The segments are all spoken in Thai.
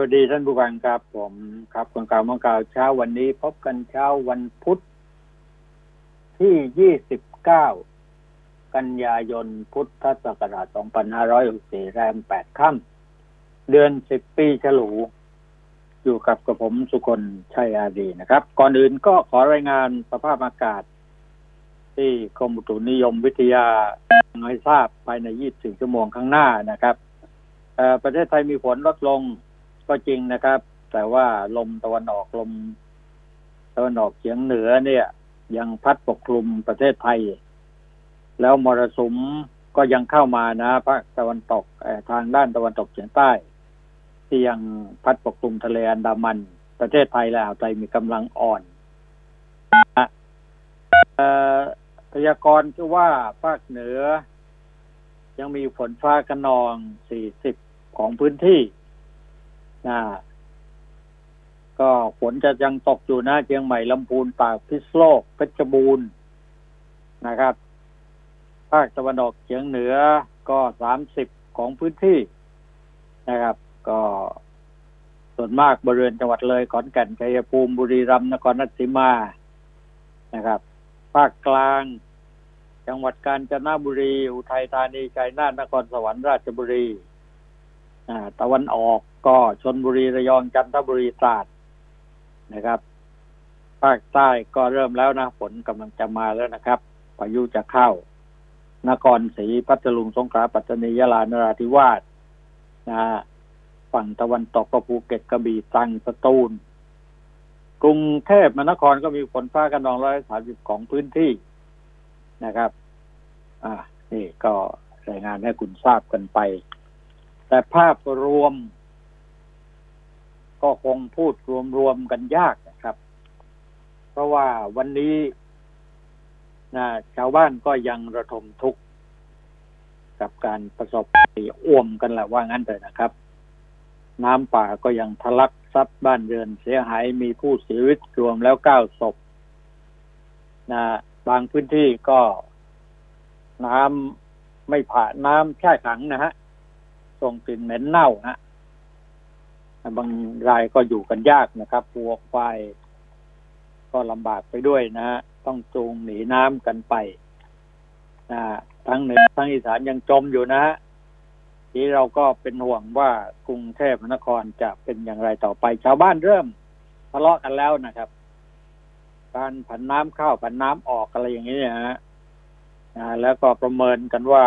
วัสดีท่านผู้ฟังครับ ผมครับคนกล่าวมากล่าวเช้าวันนี้ พบกันเช้าวันพุธที่ 29 กันยายนพุทธศักราช 2564 แรม 8 ค่ำเดือน 10 ปีฉลู อยู่กับกระผมสุคนชัยอาดีนะครับ ก่อนอื่นก็ขอรายงานสภาพอากาศ ที่กรมอุตุนิยมวิทยาให้ทราบภายใน 24 ชั่วโมงข้างหน้านะครับประเทศไทยมีฝนลดลง ก็จริงนะครับ แต่ว่าลมตะวันออกลมตะวันออกเฉียงเหนือเนี่ย ยังพัดปกคลุมประเทศไทย แล้วมรสุมก็ยังเข้ามานะภาคตะวันตกทางด้านตะวันตกเฉียงใต้ ที่ยังพัดปกคลุมทะเลอันดามัน ประเทศไทยและอ่าวไทยมีกำลังอ่อนพยากรณ์คือว่าภาคเหนือ ยังมีฝนฟ้าขนอง 40 ของพื้นที่ นะก็ฝนจะยังตกอยู่นะเชียงใหม่ลำพูนปากพิษโลกเพชรบูรณ์นะครับ ภาคตะวันออกเฉียงเหนือก็สามสิบของพื้นที่นะครับ ก็ส่วนมากบริเวณจังหวัดเลยขอนแก่นชัยภูมิบุรีรัมย์นครราชสีมานะครับ ภาคกลาง จังหวัดกาญจนบุรี อุทัยธานีชัยนาทนครสวรรค์ราชบุรีตะวันออก ก็ชนบุรีระยองจันทบุรีตราดนะครับ ภาคใต้ก็เริ่มแล้วนะฝนกำลังจะมาแล้วนะครับพายุจะเข้า นครศรีพัทลุงสงขลาปัตตานียะลานราธิวาสนะฝั่งตะวันตกก็ภูเก็ตกระบี่ตรังสตูล กรุงเทพมหานครก็มีฝนฟ้ากันนองร้อยสามสิบของพื้นที่นะครับ อ่า นี่ก็รายงานให้คุณทราบกันไป แต่ภาพรวม ก็คงพูดรวมๆกันยากนะครับ เพราะว่าวันนี้นะชาวบ้านก็ยังระทมทุกข์กับการประสบภัยอ้วมกันแหละว่างั้นเลยนะครับ น้ำป่าก็ยังทะลักซัดบ้านเรือนเสียหายมีผู้เสียชีวิตรวมแล้วเก้าศพนะบางพื้นที่ก็น้ำไม่ผ่านน้ำแช่ขังนะฮะส่งกลิ่นเหม็นเน่าฮะ บางรายก็อยู่กันยากนะครับปัวควายก็ลำบากไปด้วยนะฮะต้องจูงหนีน้ำกันไปนะทั้งเหนือทั้งอีสานยังจมอยู่นะฮะที่เราก็เป็นห่วงว่ากรุงเทพมหานครจะเป็นอย่างไรต่อไป ชาวบ้านเริ่มทะเลาะกันแล้วนะครับ การผันน้ำเข้าผันน้ำออกอะไรอย่างนี้นะฮะแล้วก็ประเมินกันว่า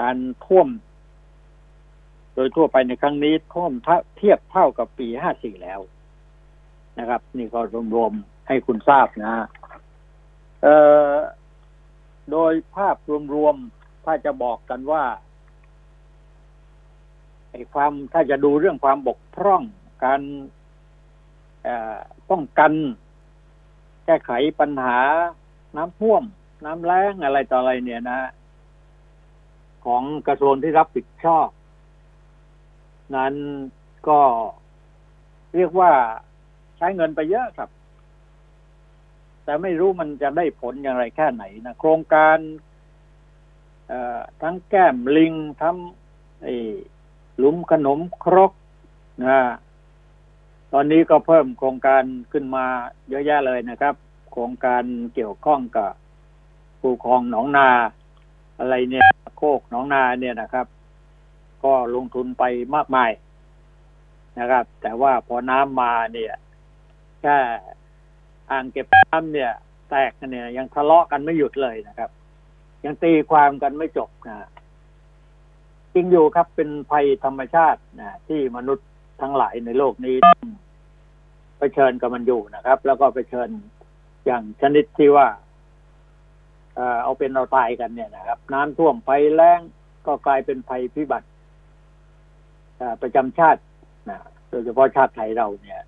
การท่วม ยทั่วไปในครั้งนี้ท่วมเทียบเท่ากับปีห้าสี่แล้วนะครับ นี่ก็รวมๆให้คุณทราบนะเอ่อโดยภาพรวมๆถ้าจะบอกกันว่าไอ้ความถ้าจะดูเรื่องความบกพร่องการป้องกันแก้ไขปัญหาน้ำท่วม น้ำแล้งอะไรต่ออะไรเนี่ยนะ ของกระทรวงที่รับผิดชอบ นั้นก็เรียกว่าใช้เงินไปเยอะครับ แต่ไม่รู้มันจะได้ผลอย่างไรแค่ไหนนะโครงการทั้งแก้มลิงทั้งหลุมขนมครกนะตอนนี้ก็เพิ่มโครงการขึ้นมาเยอะแยะเลยนะครับ โครงการเกี่ยวข้องกับปูคลองหนองนา อะไรเนี่ย โคกหนองนาเนี่ยนะครับ ก็ลงทุนไปมากมายนะครับ แต่ว่าพอน้ำมาเนี่ยแค่อ่างเก็บน้ำเนี่ย แตกเนี่ย ยังทะเลาะกันไม่หยุดเลยนะครับ ยังตีความกันไม่จบนะจริงอยู่ครับเป็นภัยธรรมชาตินะที่มนุษย์ทั้งหลายในโลกนี้ไปเชิญกับมันอยู่นะครับ แล้วก็ไปเชิญอย่างชนิดที่ว่าเอาเป็นเราตายกันเนี่ยนะครับ น้ำท่วมไฟแรงก็กลายเป็นภัยพิบัติ ประจำชาตินะโดยเฉพาะชาติไทยเราเนี่ย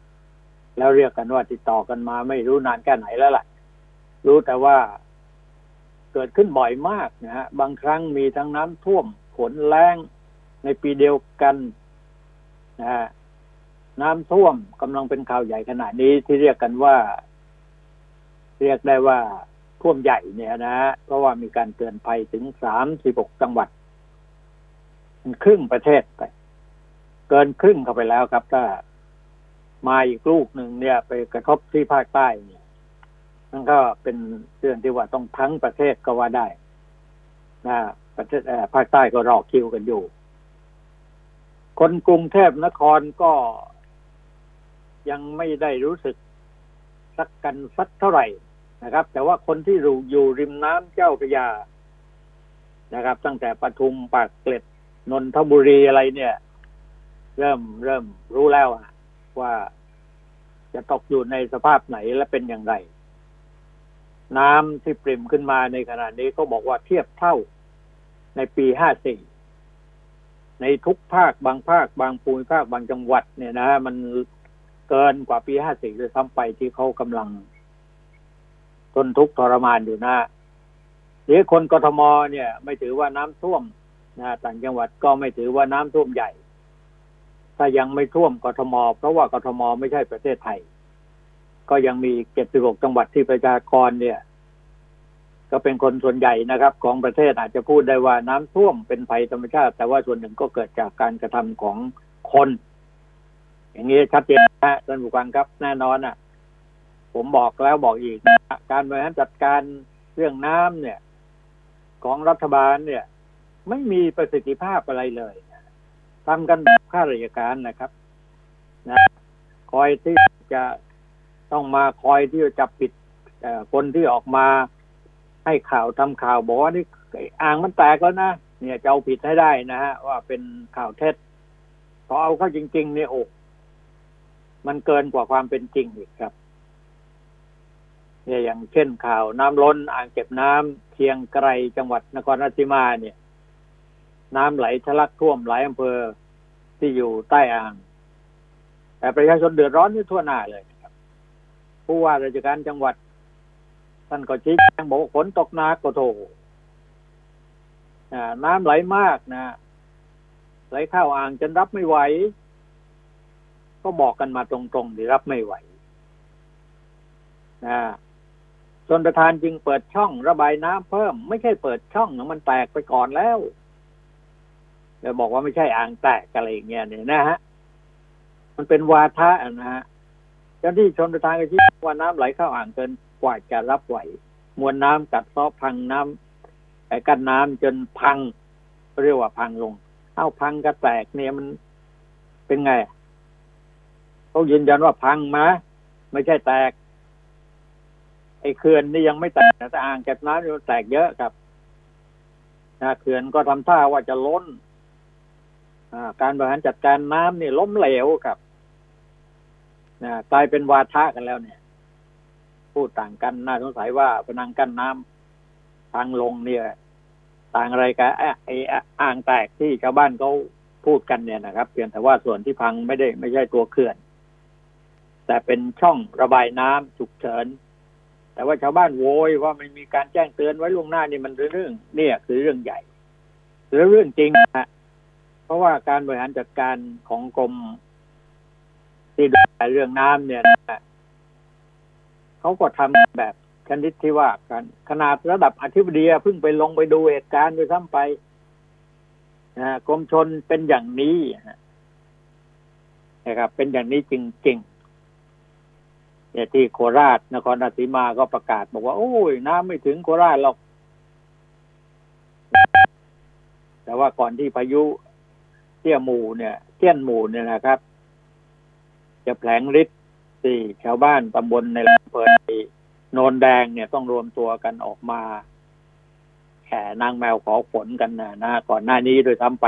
แล้วเรียกกันว่าติดต่อกันมาไม่รู้นานแค่ไหนแล้วล่ะ รู้แต่ว่าเกิดขึ้นบ่อยมากนะฮะบางครั้งมีทั้งน้ำท่วมฝนแรงในปีเดียวกันนะฮะน้ำท่วมกำลังเป็นข่าวใหญ่ขนาดนี้ที่เรียกกันว่า เรียกได้ว่าท่วมใหญ่เนี่ยนะเพราะว่ามีการเตือนภัยถึงสามสิบหกจังหวัดครึ่งประเทศไป กินครึ่งเข้าไปแล้วครับถ้ามาอีกลูกหนึ่งเนี่ย ไปกระทบที่ภาคใต้เนี่ยนั่นก็เป็นเรื่องที่ว่าต้องทั้งประเทศก็ว่าได้นะประเทศภาคใต้ก็รอคิวกันอยู่ คนกรุงเทพนครก็ยังไม่ได้รู้สึกสักกันสักเท่าไหร่นะครับ แต่ว่าคนที่อยู่อยู่ริมน้ำเจ้าพระยานะครับ ตั้งแต่ปทุมปากเกร็ดนนทบุรีอะไรเนี่ย เริ่มเริ่มรู้แล้วว่าจะตกอยู่ในสภาพไหนและเป็นอย่างไร น้ำที่ปริมขึ้นมาในขณะนี้ก็บอกว่าเทียบเท่าในปีห้าสี่ในทุกภาคบางภาค บางภูมิภาคบางจังหวัดเนี่ยนะมันเกินกว่าปีห้าสี่เลยซ้ำไปที่เขากำลังทนทุกข์ทรมานอยู่นะหรือคนกทมเนี่ย ไม่ถือว่าน้ำท่วมนะต่างจังหวัดก็ไม่ถือว่าน้ำท่วมใหญ่ ถ้ายังไม่ท่วมกทม เพราะว่ากทมไม่ใช่ประเทศไทย ก็ยังมีเจ็ดสิบหกจังหวัดที่ประชากรเนี่ย ก็เป็นคนส่วนใหญ่นะครับ ของประเทศอาจจะพูดได้ว่าน้ำท่วมเป็นภัยธรรมชาติ แต่ว่าส่วนหนึ่งก็เกิดจากการกระทำของคน อย่างนี้ชัดเจนนะท่านผู้ฟังครับแน่นอนอะ ผมบอกแล้วบอกอีก การบริหารจัดการเรื่องน้ำเนี่ย ของรัฐบาลเนี่ย ไม่มีประสิทธิภาพอะไรเลย ทำกันแบบข้าราชการนะครับ นะคอยที่จะต้องมาคอยที่จะจับปิดคนที่ออกมาให้ข่าวทำข่าวบอกว่านี่อ่างมันแตกแล้วนะเนี่ยจะเอาผิดให้ได้นะฮะว่าเป็นข่าวเท็จพอเอาเข้าจริง ๆ เนี่ยโอ้มันเกินกว่าความเป็นจริงอีกครับ เนี่ยอย่างเช่นข่าวน้ำล้น อ่างเก็บน้ำเชียงไกรจังหวัดนครราชสีมาเนี่ย น้ำไหลทะลักท่วมหลายอำเภอที่อยู่ใต้อ่าง แต่ประชาชนเดือดร้อนที่ทั่วหน้าเลยครับผู้ว่าราชการจังหวัด ท่านก็ชี้แจงบอกฝนตกหนักก็โถน้ำไหลมากนะไหลเข้าอ่างจนรับไม่ไหว ก็บอกกันมาตรงๆที่รับไม่ไหวนะชนประธานจึงเปิดช่องระบายน้ำเพิ่ม ไม่ใช่เปิดช่องมันแตกไปก่อนแล้ว จะบอกว่าไม่ใช่อ่างแตกอะไรอย่างเงี้ยเนี่ยนะฮะ มันเป็นวาทะนะฮะเจ้าที่ชนประธานก็ชี้ว่าน้ำไหลเข้าอ่างเกินกว่าจะรับไหว มวลน้ำกัดซอพังน้ำไอ้กันน้ำจนพังเรียกว่าพังลง เอ้าพังก็แตกเนี่ยมันเป็นไงเขายืนยันว่าพังมาไม่ใช่แตก ไอ้เขื่อนนี่ยังไม่แตกแต่อ่างเก็บน้ำมันแตกเยอะครับนะเขื่อนก็ทำท่าว่าจะล้น การบริหารจัดการน้ำนี่ล้มเหลวครับนะกลายเป็นวาทะกันแล้วเนี่ย พูดต่างกันน่าสงสัยว่าพนังกั้นน้ำทางลงเนี่ย ต่างอะไรกันไอ้อ่างแตกที่ชาวบ้านเขาพูดกันเนี่ยนะครับ เพียงแต่ว่าส่วนที่พังไม่ได้ไม่ใช่ตัวเขื่อน แต่เป็นช่องระบายน้ำฉุกเฉิน แต่ว่าชาวบ้านโวยว่ามันมีการแจ้งเตือนไว้ล่วงหน้านี่มันเรื่องเนี่ยคือเรื่องใหญ่หรือเรื่องจริงนะ ราะว่าการบริหารจัดการของกรมที่ดูแลเรื่องน้ำเนี่ยเขาก็ทำแบบชนิดที่ว่ากันขนาดระดับอธิบดีเพิ่งไปลงไปดูเหตุการณ์ไปซ้ำไปนะกรมชนเป็นอย่างนี้นะครับ เป็นอย่างนี้จริงๆเนี่ยที่โคราชนครราชสีมาก็ประกาศ บอกว่า โอ้ยน้ำไม่ถึงโคราชหรอก แต่ว่าก่อนที่พายุ เตี้ยหมู่เนี่ยเตี้ยนหมู่เนี่ยนะครับ จะแผลงฤทธิ์ที่ชาวบ้านตำบลในอำเภอโนนแดงเนี่ยต้องรวมตัวกันออกมาแข่นางแมวขอฝนกันนะนะก่อนหน้านี้โดยทั้งไป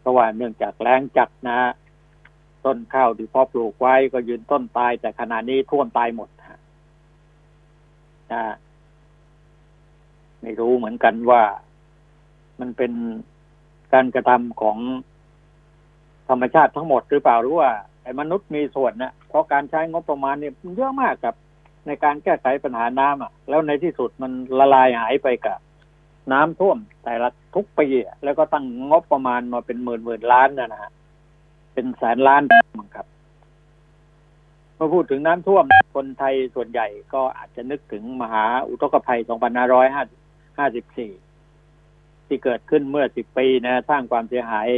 เพราะว่าเนื่องจากแรงจัดนะ ต้นข้าวที่พ่อปลูกไว้ก็ยืนต้นตาย แต่ขณะนี้ท่วมตายหมดนะไม่รู้เหมือนกันว่ามันเป็น การกระทำของธรรมชาติทั้งหมดหรือเปล่าหรือว่าไอ้มนุษย์มีส่วนนะเพราะการใช้งบประมาณเนี่ยเยอะมากกับ ในการแก้ไขปัญหาน้ำอะ แล้วในที่สุดมันละลายหายไปกับ น้ำท่วมแต่ละทุกปีแล้วก็ตั้งงบประมาณมาเป็นหมื่นหมื่นล้านนะฮะเป็นแสนล้านมั้งครับเมื่อพูดถึงน้ำท่วมคนไทยส่วนใหญ่ก็อาจจะนึกถึงมหาอุทกภัย 2554 ที่เกิดขึ้นเมื่อ10ปีนะสร้างความเสียหาย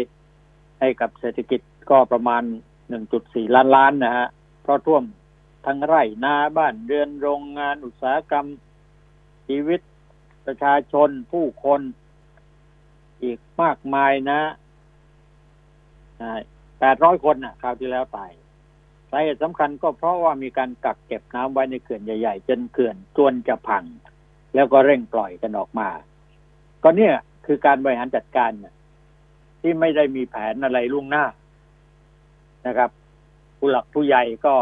ให้กับเศรษฐกิจก็ประมาณ1.4ล้านล้านนะฮะเพราะท่วมทั้งไร่นาบ้านเรือนโรงงานอุตสาหกรรม ชีวิตประชาชนผู้คน อีกมากมายนะแปดร้อยคนนะคราวที่แล้วตายสาเหตุสำคัญก็เพราะว่ามีการกักเก็บน้ำไว้ในเขื่อนใหญ่ ๆ จนเขื่อนจวนจะพัง แล้วก็เร่งปล่อยกันออกมา ก็เนี่ย คือการบริหารจัดการที่ไม่ได้มีแผนอะไรล่วงหน้านะครับ ผู้หลักผู้ใหญ่ก็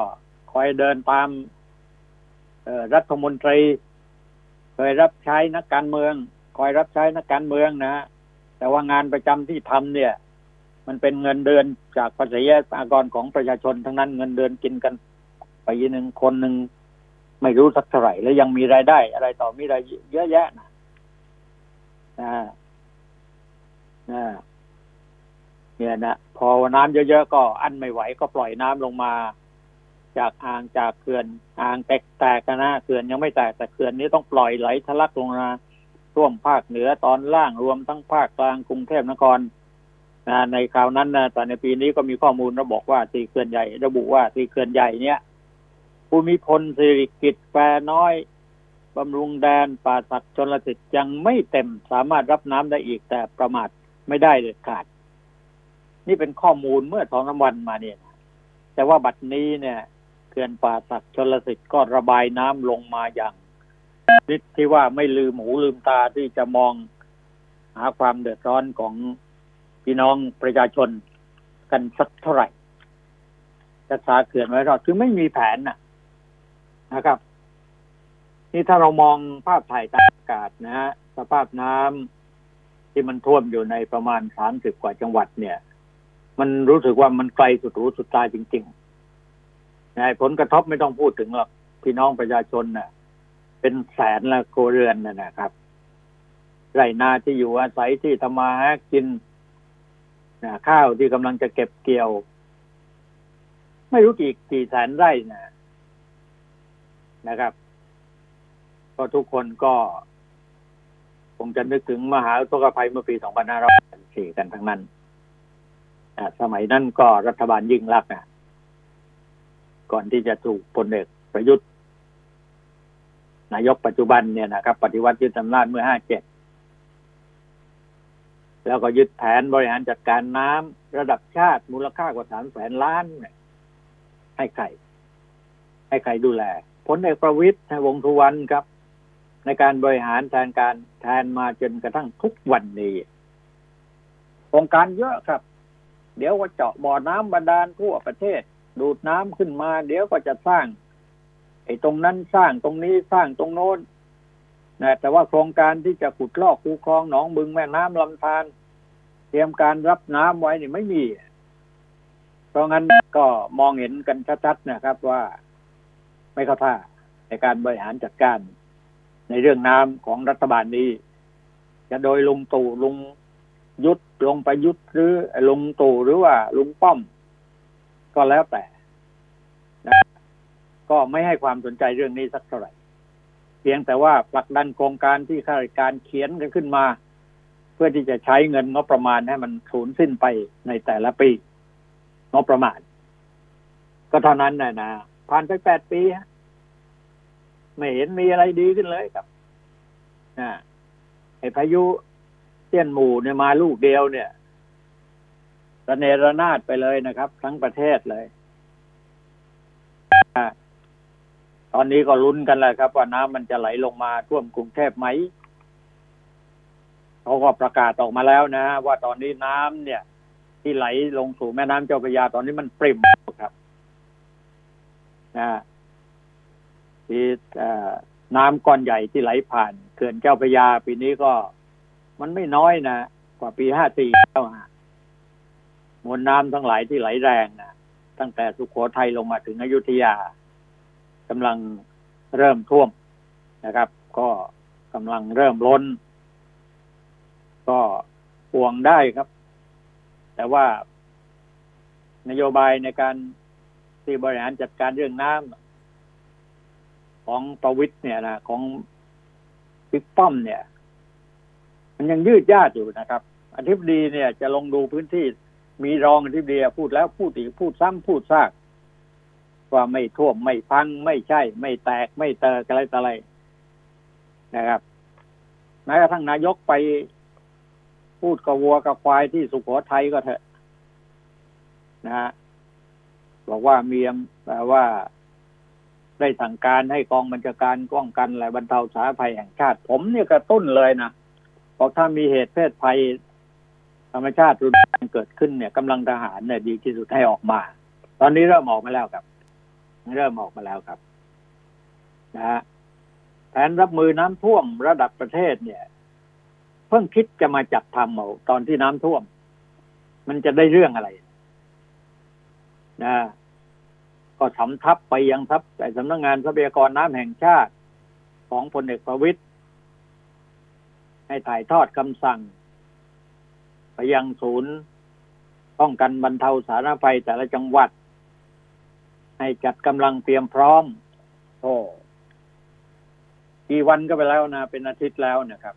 คอยเดินตามรัฐมนตรีเคยรับใช้นักการเมือง คอยรับใช้นักการเมืองนะแต่ว่างานประจำที่ทำเนี่ย มันเป็นเงินเดือนจากภาษีอากรของประชาชนทั้งนั้นเงินเดือนกินกันไปหนึ่งคนหนึ่งไม่รู้สักเท่าไหร่แล้วยังมีรายได้ อะไรต่อมีอะไรเยอะแยะนะนะ เนี่ยนะพอน้ำเยอะๆก็อันไม่ไหวก็ปล่อยน้ำลงมา จากอ่างจากเขื่อนอ่างแตกแตกนะเขื่อนยังไม่แตกแต่เขื่อนนี้ต้องปล่อยไหลทะลักลงมาท่วมภาคเหนือตอนล่างรวมทั้งภาคกลางกรุงเทพนครนะในคราวนั้นนะแต่ในปีนี้ก็มีข้อมูลระบอกว่าสีเขื่อนใหญ่ ระบุว่าสีเขื่อนใหญ่เนี่ยภูมิพลสิริกิตแฟน้อยบำรุงแดนป่าสักชนลสิทธิ์ยังไม่เต็มสามารถรับน้ำได้อีกแต่ประมาท ไม่ได้เด็ดขาด นี่เป็นข้อมูลเมื่อสองสาวันมาเนี่ย แต่ว่าบัดนี้เนี่ยเขื่อนป่าสักชนลสิทธิ์ก็ระบายน้ำลงมาอย่างนิดที่ว่าไม่ลืมหูลืมตาที่จะมองหาความเดือดร้อนของพี่น้องประชาชนกันสักเท่าไหร่จะสาเขื่อนไว้รอดคือไม่มีแผนนะนะครับ นี่ถ้าเรามองภาพถ่ายทางอากาศนะฮะสภาพน้ำ ที่มันท่วมอยู่ในประมาณสามสิบกว่าจังหวัดเนี่ย มันรู้สึกว่ามันไกลสุดหูสุดตาจริงๆนะผลกระทบไม่ต้องพูดถึงหรอกพี่น้องประชาชนน่ะ เป็นแสนละโคเรือนนะนะครับไรนาที่อยู่อาศัยที่ทำมาหากินนะข้าวที่กำลังจะเก็บเกี่ยว ไม่รู้กี่กี่แสนไร่นะนะครับ ก็ทุกคนก็ คงจะนึกถึงมหาตุกภัยเมื่อปี 2504กันทั้งนั้นสมัยนั้นก็รัฐบาลยิ่งรักนะก่อนที่จะถูกพลเอกประยุทธ์ นายกปัจจุบันเนี่ยนะครับ ปฏิวัติยึดอำนาจเมื่อห้าเจ็ดแล้วก็ยึดแผนบริหารจัดการน้ำระดับชาติมูลค่ากว่าสามแสนล้านให้ใครให้ใครดูแลผลเอกประวิตยวงทุวันครับ ในการบริหารแทนการแทนมาจนกระทั่งทุกวันนี้โครงการเยอะครับ เดี๋ยวก็เจาะบ่อน้ำบาดาลทั่วประเทศ ดูดน้ำขึ้นมา เดี๋ยวก็จะสร้าง ไอ้ตรงนั้นสร้างตรงนี้สร้างตรงโน้นนะแต่ว่าโครงการที่จะขุดลอกคูคลองหนองบึงแม่น้ำลำธารเตรียมการรับน้ำไว้นี่ไม่มี เพราะงั้นก็มองเห็นกันชัดๆนะครับว่า ไม่เข้าท่าในการบริหารจัดการ ในเรื่องน้ำของรัฐบาลนี้ จะโดยลุงตู่ลุงยุดลงไปยุดหรือลุงตู่หรือว่าลุงป้อม ก็แล้วแต่ก็ไม่ให้ความสนใจเรื่องนี้สักเท่าไหร่ เพียงแต่ว่าผลักดันโครงการที่ข้าราชการเขียนกันขึ้นมา เพื่อที่จะใช้เงินงบประมาณให้มันสูญสิ้นไปในแต่ละปีงบประมาณ ก็เท่านั้นนะนะผ่านไปแปดปีฮะ ไม่เห็นมีอะไรดีขึ้นเลยครับนะไอ้พายุเตี้ยนหมู่เนี่ยมาลูกเดียวเนี่ยระเนระนาดไปเลยนะครับ ทั้งประเทศเลยตอนนี้ก็ลุ้นกันแล้วครับ ว่าน้ำมันจะไหลลงมาท่วมกรุงเทพไหมเขาก็ประกาศออกมาแล้วนะว่าตอนนี้น้ำเนี่ย ที่ไหลลงสู่แม่น้ำเจ้าพระยาตอนนี้มันปริ่มครับนะ ที่น้ำก้อนใหญ่ที่ไหลผ่านเขื่อนเจ้าพระยาปีนี้ก็มันไม่น้อยนะกว่าปีห้าสี่แล้วฮะมวลน้ำทั้งหลายที่ไหลแรงนะตั้งแต่สุขโขทัยลงมาถึงอยุธยากำลังเริ่มท่วมนะครับ ก็กำลังเริ่มล้น ก็ห่วงได้ครับ แต่ว่านโยบายในการที่บริหารจัดการเรื่องน้ำ ของประวิทย์เนี่ยนะของปิ๊กป้อมเนี่ย มันยังยืดยาดอยู่นะครับอธิบดีเนี่ยจะลงดูพื้นที่มีรองที่เดีพูดแล้วพูดอีกพูดซ้ำพูดซากว่าไม่ท่วมไม่พังไม่ใช่ ไม่แตกไม่เตออะไรต่ออะไรนะครับแม้กระทั่งนายกไปพูดกับวัวกับควายที่สุโขทัยก็เถอะนะฮะบอกว่ามีแปลว่า ได้สั่งการให้กองบัญชาการป้องกันและบรรเทาสาธารณภัยแห่งชาติ ผมเนี่ยกระตุ้นเลยนะบอกถ้ามีเหตุเพศภัย ธรรมชาติรุนแรงเกิดขึ้นเนี่ยกำลังทหารเนี่ยดีที่สุดให้ออกมา ตอนนี้เริ่มออกมาแล้วครับ เริ่มออกมาแล้วครับ นะฮะแผนรับมือน้ำท่วมระดับประเทศเนี่ย เพิ่งคิดจะมาจัดทำเอาตอนที่น้ำท่วม มันจะได้เรื่องอะไร นะ ก็สำทับไปยังทับแต่สำนักงงานทรัพยากรน้ำแห่งชาติของพลเอกประวิตยให้ถ่ายทอดคำสั่ง ไปยังศูนย์ป้องกันบรรเทาสาธารณภัยแต่ละจังหวัด ให้จัดกำลังเตรียมพร้อมโอ้กี่วันก็ไปแล้วนะ เป็นอาทิตย์แล้วนะครับ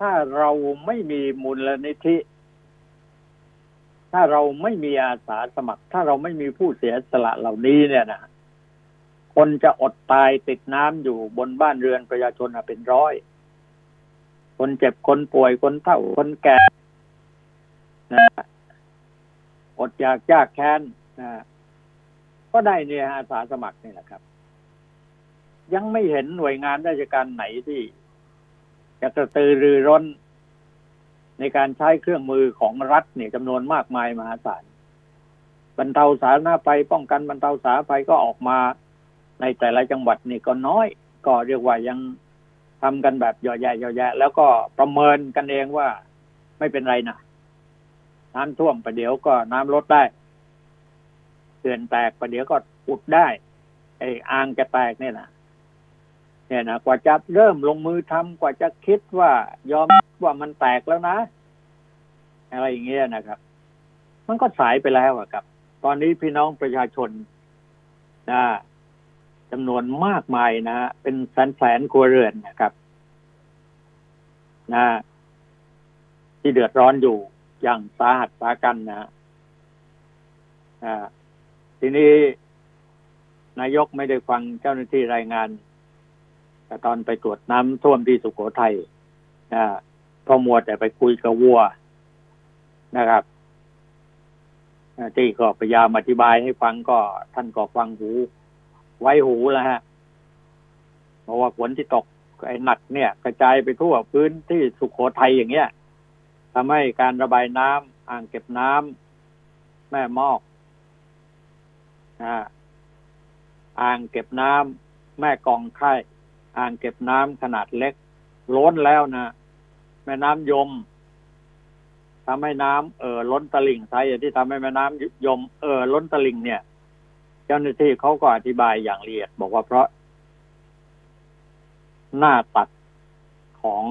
ถ้าเราไม่มีมูลนิธิ ถ้าเราไม่มีอาสาสมัคร ถ้าเราไม่มีผู้เสียสละเหล่านี้เนี่ยนะคนจะอดตายติดน้ำอยู่บนบ้านเรือนประชาชนเป็นร้อย คนเจ็บคนป่วยคนเฒ่าคนแก่นะอดอยากยากแค้นนะก็ได้เนี่ยอาสาสมัครนี่แหละครับ ยังไม่เห็นหน่วยงานราชการไหนที่จะกระตือรือร้น ในการใช้เครื่องมือของรัฐเนี่ยจำนวนมากมายมหาศาลบรรเทาสาธารณภัยป้องกันบรรเทาสาธารณภัยก็ออกมาในแต่ละจังหวัดนี่ก็น้อย ก็เรียกว่ายังทำกันแบบย่อแย่ย่อแย่แล้วก็ประเมินกันเองว่าไม่เป็นไรนะน้ำท่วมประเดี๋ยวก็น้ำลดได้เขื่อนแตกประเดี๋ยวก็อุดได้ไอ้อ่างจะแตกเนี่ยนะเนี่ยนะกว่าจะเริ่มลงมือทำกว่าจะคิดว่ายอม ว่ามันแตกแล้วนะ อะไรอย่างเงี้ยนะครับ มันก็สายไปแล้วอะครับ ตอนนี้พี่น้องประชาชนนะจำนวนมากมายนะเป็นแสนแสนครัวเรือนนะครับ นะ ที่เดือดร้อนอยู่อย่างสาหัสสากันนะอ่าทีนี้นายกไม่ได้ฟังเจ้าหน้าที่รายงาน แต่ตอนไปตรวจน้ำท่วมที่สุโขทัยนะ พอมัวแต่ไปคุยกับวัวนะครับที่ก็พยายามอธิบายให้ฟังก็ท่านก็ฟังหู ไว้หูแล้วฮะ เพราะว่าฝนที่ตกไอ้หนักเนี่ย กระจายไปทั่วพื้นที่สุขโขทัยอย่างเงี้ยทำให้การระบายน้ำอ่างเก็บน้ำแม่มอกอ่างเก็บน้ำแม่กองไข่อ่างเก็บน้ำขนาดเล็กล้นแล้วนะ แม่น้ำยมทำให้น้ำเอ่อล้นตลิ่งใช่ที่ทำให้แม่น้ำยมเอ่อล้นตลิ่งเนี่ย เจ้าหน้าที่เขาก็อธิบายอย่างละเอียด บอกว่าเพราะ หน้าตัดของ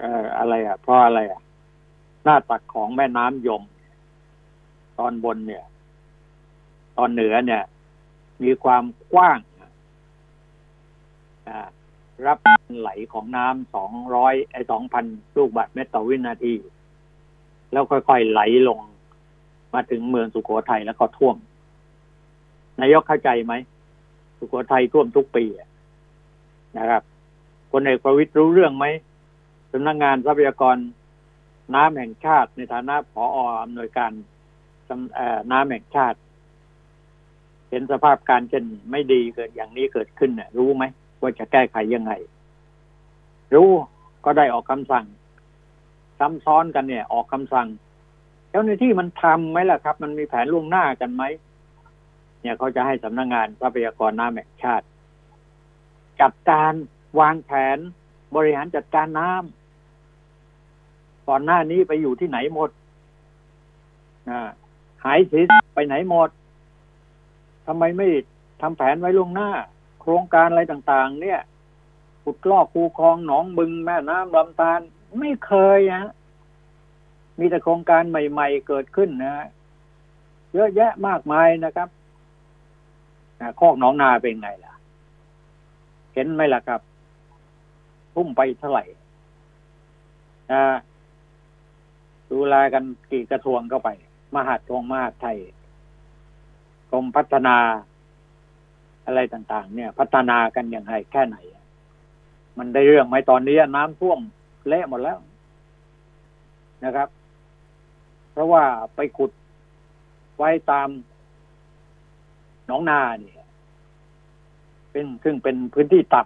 เอ่ออะไรอะ เพราะอะไรอะ หน้าตัดของแม่น้ำยม ตอนบนเนี่ย ตอนเหนือเนี่ย มีความกว้างอ่า รับไหลของน้ำสองร้อยไอสองพันลูกบาศก์เมตรต่อวินาที แล้วค่อยๆไหลลง มาถึงเมืองสุโขทัยแล้วก็ท่วม นายกเข้าใจไหม สุโขทัยท่วมทุกปีนะครับคนเอกประวิตรรู้เรื่องไหมสำนักงงานทรัพยากรน้ำแห่งชาติในฐานะผออำนวยการน้ำแห่งชาติ เห็นสภาพการเช่นไม่ดีเกิดอย่างนี้เกิดขึ้นเนี่ยรู้ไหม ว่าจะแก้ไขยังไง รู้ก็ได้ออกคำสั่ง ซ้ำซ้อนกันเนี่ย ออกคำสั่ง เจ้าหน้าที่มันทำไหมล่ะครับ มันมีแผนล่วงหน้ากันไหมเนี่ยเขาจะให้สำนักงงานทรัพยากรน้ำแห่งชาติ จัดการวางแผนบริหารจัดการน้ำก่อนหน้านี้ไปอยู่ที่ไหนหมดหายสิไปไหนหมดทำไมไม่ทำแผนไว้ล่วงหน้า ครงการอะไรต่างๆ เนี่ยขุดลอกคูคลองหนองบึงแม่น้ำลำธารไม่เคยฮะมีแต่โครงการใหม่ ๆ เกิดขึ้นนะเยอะแยะมากมายนะครับคอกหนองนาเป็นไงล่ะ เห็นไหมล่ะครับ พุ่มไปเท่าไหร่ดูแลกันกี่กระทรวงเข้าไป มหาดทวงมหาดไทยกรมพัฒนา อะไรต่างๆ เนี่ย พัฒนากันอย่างไรแค่ไหน มันได้เรื่องไหมตอนนี้น้ำท่วมเละหมดแล้วนะครับ เพราะว่าไปขุดไว้ตามหนองนาเนี่ย เป็นซึ่งเป็นพื้นที่ต่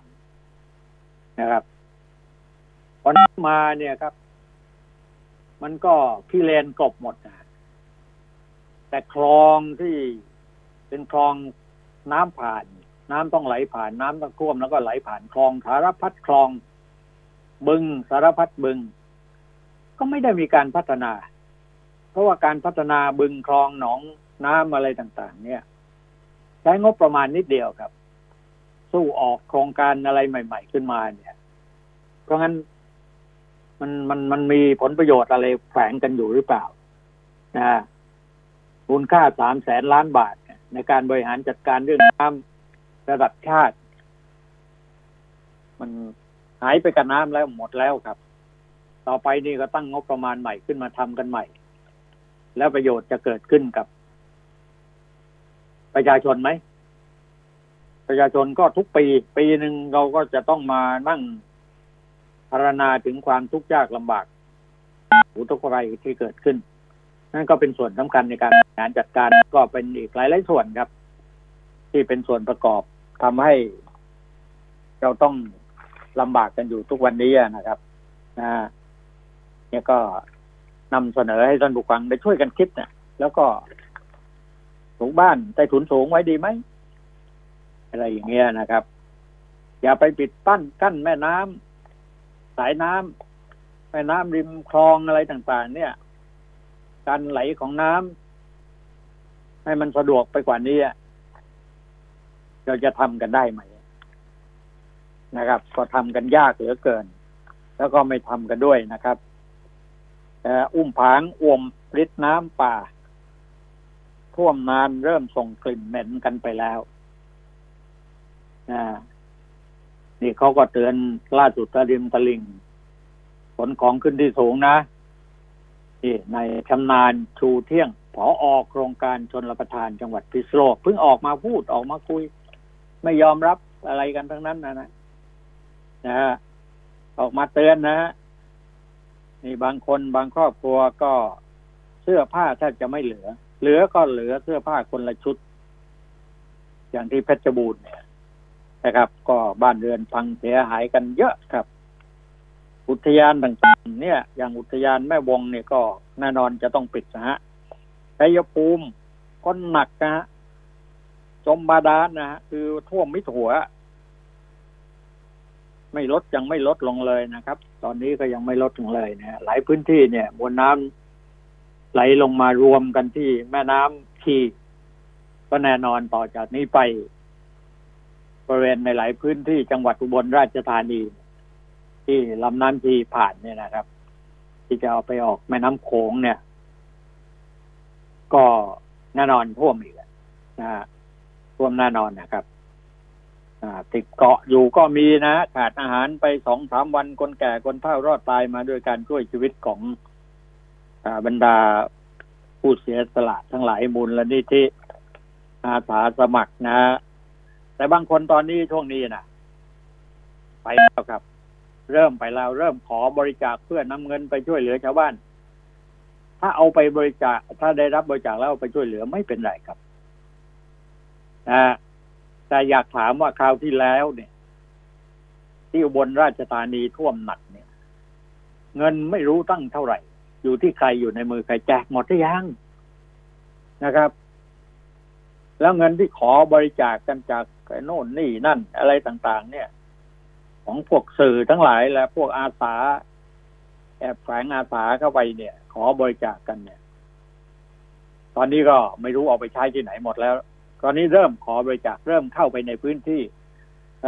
ำนะครับพอน้ำมาเนี่ยครับ มันก็พี่เลนกบหมดนะแต่คลองที่เป็นคลอง น้ำผ่าน น้ำต้องไหลผ่านน้ำต้องท่วมแล้วก็ไหลผ่านคลองสารพัดคลอง บึงสารพัดบึง ก็ไม่ได้มีการพัฒนา เพราะว่าการพัฒนาบึงคลองหนองน้ำอะไรต่าง ๆ เนี่ย ใช้งบประมาณนิดเดียวครับ สู้ออกโครงการอะไรใหม่ ๆ ขึ้นมาเนี่ย เพราะงั้นมันมันมันมีผลประโยชน์อะไรแฝงกันอยู่หรือเปล่านะมูลค่าสามแสนล้านบาท ในการบริหารจัดการเรื่องน้ำระดับชาติ มันหายไปกับน้ำแล้วหมดแล้วครับ ต่อไปนี่ก็ตั้งงบประมาณใหม่ขึ้นมาทำกันใหม่ แล้วประโยชน์จะเกิดขึ้นกับ ประชาชนไหมประชาชนก็ทุกปี ปีหนึ่งเราก็จะต้องมานั่งพารณาถึงความทุกข์ยากลำบากอุทกภัยที่เกิดขึ้น นั่นก็เป็นส่วนสำคัญในการ งานจัดการก็เป็นอีกหลายหลายส่วนครับ ที่เป็นส่วนประกอบทำให้เราต้องลำบากกันอยู่ทุกวันนี้นะครับนะเนี่ยก็นำเสนอให้ท่านผู้ฟังได้ช่วยกันคิดนะแล้วก็สูงบ้านใต้ถุนสูงไว้ดีไหมอะไรอย่างเงี้ยนะครับ อย่าไปปิดปั้นกั้นแม่น้ำสายน้ำแม่น้ำริมคลองอะไรต่าง ๆ เนี่ย การไหลของน้ำ ให้มันสะดวกไปกว่านี้เราจะทำกันได้ไหมนะครับก็ทำกันยากเหลือเกิน แล้วก็ไม่ทำกันด้วยนะครับอุ้มผางอวมปริดน้ำป่า ท่วมนานเริ่มส่งกลิ่นเหม็นกันไปแล้วนี่เขาก็เตือนล่าสุดตะริมตะลิงขนของขึ้นที่สูงนะนี่ในชำนาญชูเที่ยง ออโครงการชนรประทานจังหวัดพิษณุโลกเพิ่งออกมาพูดออกมาคุย ไม่ยอมรับอะไรกันทั้งนั้นนะนะนะฮะออกมาเตือนนะฮะนี่บางคนบางครอบครัวก็เสื้อผ้าแทบจะไม่เหลือ เหลือก็เหลือเสื้อผ้าคนละชุด อย่างที่เพชรบูรณ์เนี่ยนะครับ ก็บ้านเรือนพังเสียหายกันเยอะครับ อุทยานต่างๆ เนี่ย อย่างอุทยานแม่วงเนี่ยก็แน่นอนจะต้องปิดนะฮะ ชัยภูมิก็หนักนะฮะจมบาดาลนะฮะคือท่วมมิถัว ไม่ลดยังไม่ลดลงเลยนะครับ ตอนนี้ก็ยังไม่ลดลงเลยนะหลายพื้นที่เนี่ยมวลน้ำไหลลงมารวมกันที่แม่น้ำทีก็แน่นอนต่อจากนี้ไป บริเวณในหลายพื้นที่จังหวัดอุบลราชธานี ที่ลำน้ำทีผ่านเนี่ยนะครับ ที่จะเอาไปออกแม่น้ำโขงเนี่ย ก็แน่นอนท่วมอีกนะฮะท่วมแน่นอนนะครับติดเกาะอยู่ก็มีนะขาดอาหารไปสองสามวันคนแก่คนเฒ่ารอดตายมาด้วยการช่วยชีวิตของอบรรดาผู้เสียสละทั้งหลายมูลและนิธิอาสาสมัครนะ แต่บางคนตอนนี้ช่วงนี้นะไปแล้วครับ เริ่มไปแล้วเริ่มขอบริจาคเพื่อนำเงินไปช่วยเหลือชาวบ้าน ถ้าเอาไปบริจาคถ้าได้รับบริจาคแล้วไปช่วยเหลือไม่เป็นไรครับนะแต่อยากถามว่าคราวที่แล้วเนี่ย ที่อุบลราชธานีท่วมหนักเนี่ย เงินไม่รู้ตั้งเท่าไหร่ อยู่ที่ใครอยู่ในมือใครแจกหมดหรือยังนะครับ แล้วเงินที่ขอบริจาคกันจากโน่นนี่นั่น อะไรต่าง ๆ เนี่ย ของพวกสื่อทั้งหลายและพวกอาสา แอบแฝงอาสาเข้าไปเนี่ย ขอบริจาคกันเนี่ย ตอนนี้ก็ไม่รู้เอาไปใช้ที่ไหนหมดแล้ว ตอนนี้เริ่มขอบริจาคเริ่มเข้าไปในพื้นที่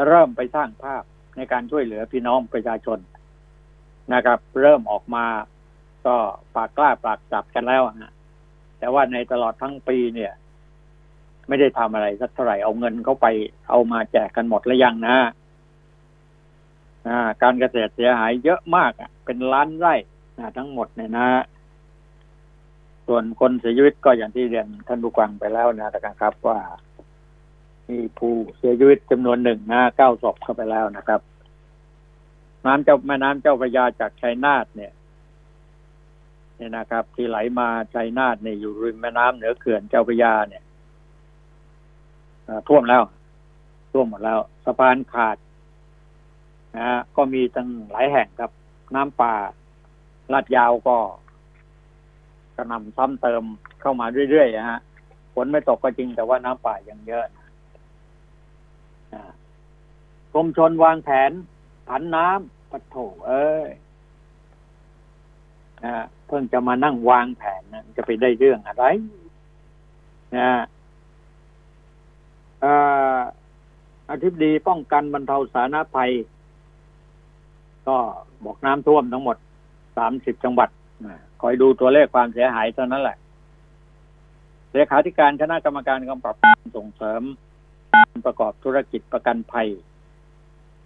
เริ่มไปสร้างภาพในการช่วยเหลือพี่น้องประชาชนนะครับ เริ่มออกมาก็ปากกล้าปากจับกันแล้วนะแต่ว่าในตลอดทั้งปีเนี่ย ไม่ได้ทำอะไรสักเท่าไหร่เอาเงินเข้าไปเอามาแจกกันหมดแล้วยังนะ การเกษตรเสียหายเยอะมากอะเป็นล้านไร่นะทั้งหมดเนี่ยนะส่วนคนเสียชีวิตก็อย่างที่เรียนท่านผู้ฟังไปแล้วนะครับว่ามีผู้เสียชีวิตจำนวนหนึ่งนะเก้าศพเข้าไปแล้วนะครับ น้ำเจ้าแม่น้ำเจ้าพระยาจากชัยนาทเนี่ยเนี่ยนะครับ ที่ไหลมาชัยนาทเนี่ยอยู่ริมแม่น้ำเหนือเขื่อนเจ้าพระยาเนี่ยท่วมแล้ว ท่วมหมดแล้ว สะพานขาด นะก็มีตั้งหลายแห่งครับ น้ำป่าลาดยาวก็กระนำซ้ำเติมเข้ามาเรื่อยๆฮะฝนไม่ตกก็จริงแต่ว่าน้ำป่ายังเยอะกรมชนวางแผนผันน้ำปะโถเอ้ยนะเพิ่งจะมานั่งวางแผนนะจะไปได้เรื่องอะไรนะอาทิตย์ดีป้องกันบรรเทาสาธารณภัย ก็บอกน้ำท่วมทั้งหมดสามสิบจังหวัดคอยดูตัวเลขความเสียหายเท่านั้นแหละเลขาธิการคณะกรรมการกำกับส่งเสริมประกอบธุรกิจประกันภัย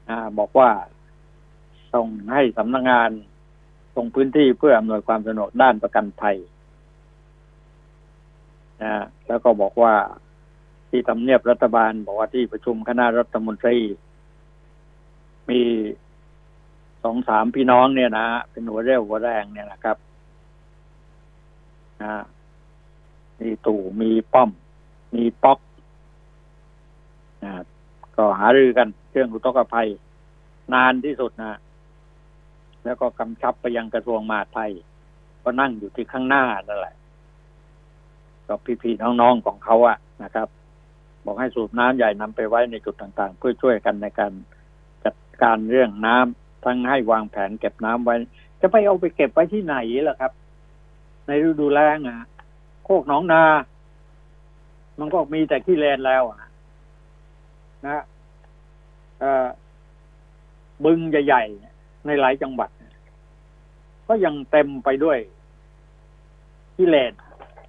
อบอกว่าส่งให้สำนักงงานส่งพื้นที่เพื่ออำนวยความสะดวกด้านประกันภัยนะแล้วก็บอกว่าที่ทำเนียบรัฐบาล บอกว่าที่ประชุมคณะรัฐมนตรี มี องสามพี่น้องเนี่ยนะเป็นหัวเรี่ยวหัวแรงเนี่ยนะครับนะมีตู่มีป้อม มีป๊อกนะก็หารือกันเรื่องอุทกภัย นานที่สุดนะแล้วก็กำชับไปยังกระทรวงมหาดไทย ก็นั่งอยู่ที่ข้างหน้านั่นแหละก็พี่ๆน้องๆของเขาอะนะครับ บอกให้สูบน้ำใหญ่นำไปไว้ในจุดต่างๆ เพื่อช่วยกันในการจัดการเรื่องน้ำ ทั้งให้วางแผนเก็บน้ำไว้ จะไปเอาไปเก็บไว้ที่ไหนล่ะครับ ในฤดูแล้งอะ โคกหนองนา มันก็มีแต่ขี้เลนแล้วอะนะบึงใหญ่ๆในหลายจังหวัด ก็ยังเต็มไปด้วยกิเลน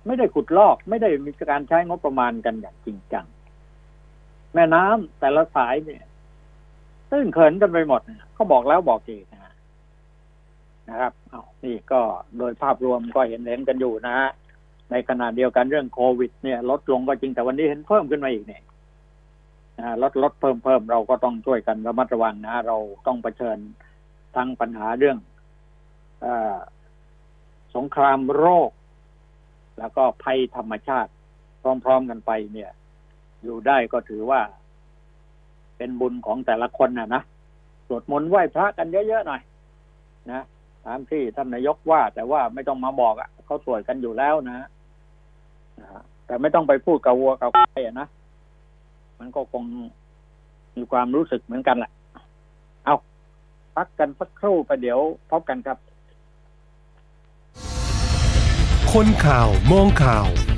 ไม่ได้ขุดลอก ไม่ได้มีการใช้งบประมาณกันอย่างจริงจัง แม่น้ำแต่ละสายเนี่ย ตื้นเขินกันไปหมดเขาบอกแล้วบอกอีกนะนะครับเอานี่ก็โดยภาพรวมก็เห็นเห็นกันอยู่นะฮะในขณะเดียวกันเรื่องโควิด เนี่ยลดลงก็จริงแต่วันนี้เห็นเพิ่มขึ้นมาอีกเนี่ยลดลดเพิ่มเพิ่มเราก็ต้องช่วยกันระมัดระวังนะ เราต้องเผชิญทั้งปัญหาเรื่องอสงครามโรค แล้วก็ภัยธรรมชาติ พร้อม ๆกันไปเนี่ย อยู่ได้ก็ถือว่า เป็นบุญของแต่ละคนนะนะสวดมนต์ไหว้พระกันเยอะๆหน่อย นะตามที่ท่านนายกว่า แต่ว่าไม่ต้องมาบอกอะ่ะเขาสวดกันอยู่แล้วนะแต่ไม่ต้องไปพูดกับวัวกับควายนะมันก็คงมีความรู้สึกเหมือนกันแหละเอาพักกันสักครู่ไปเดี๋ยวพบกันครับ คนข่าวมองข่าว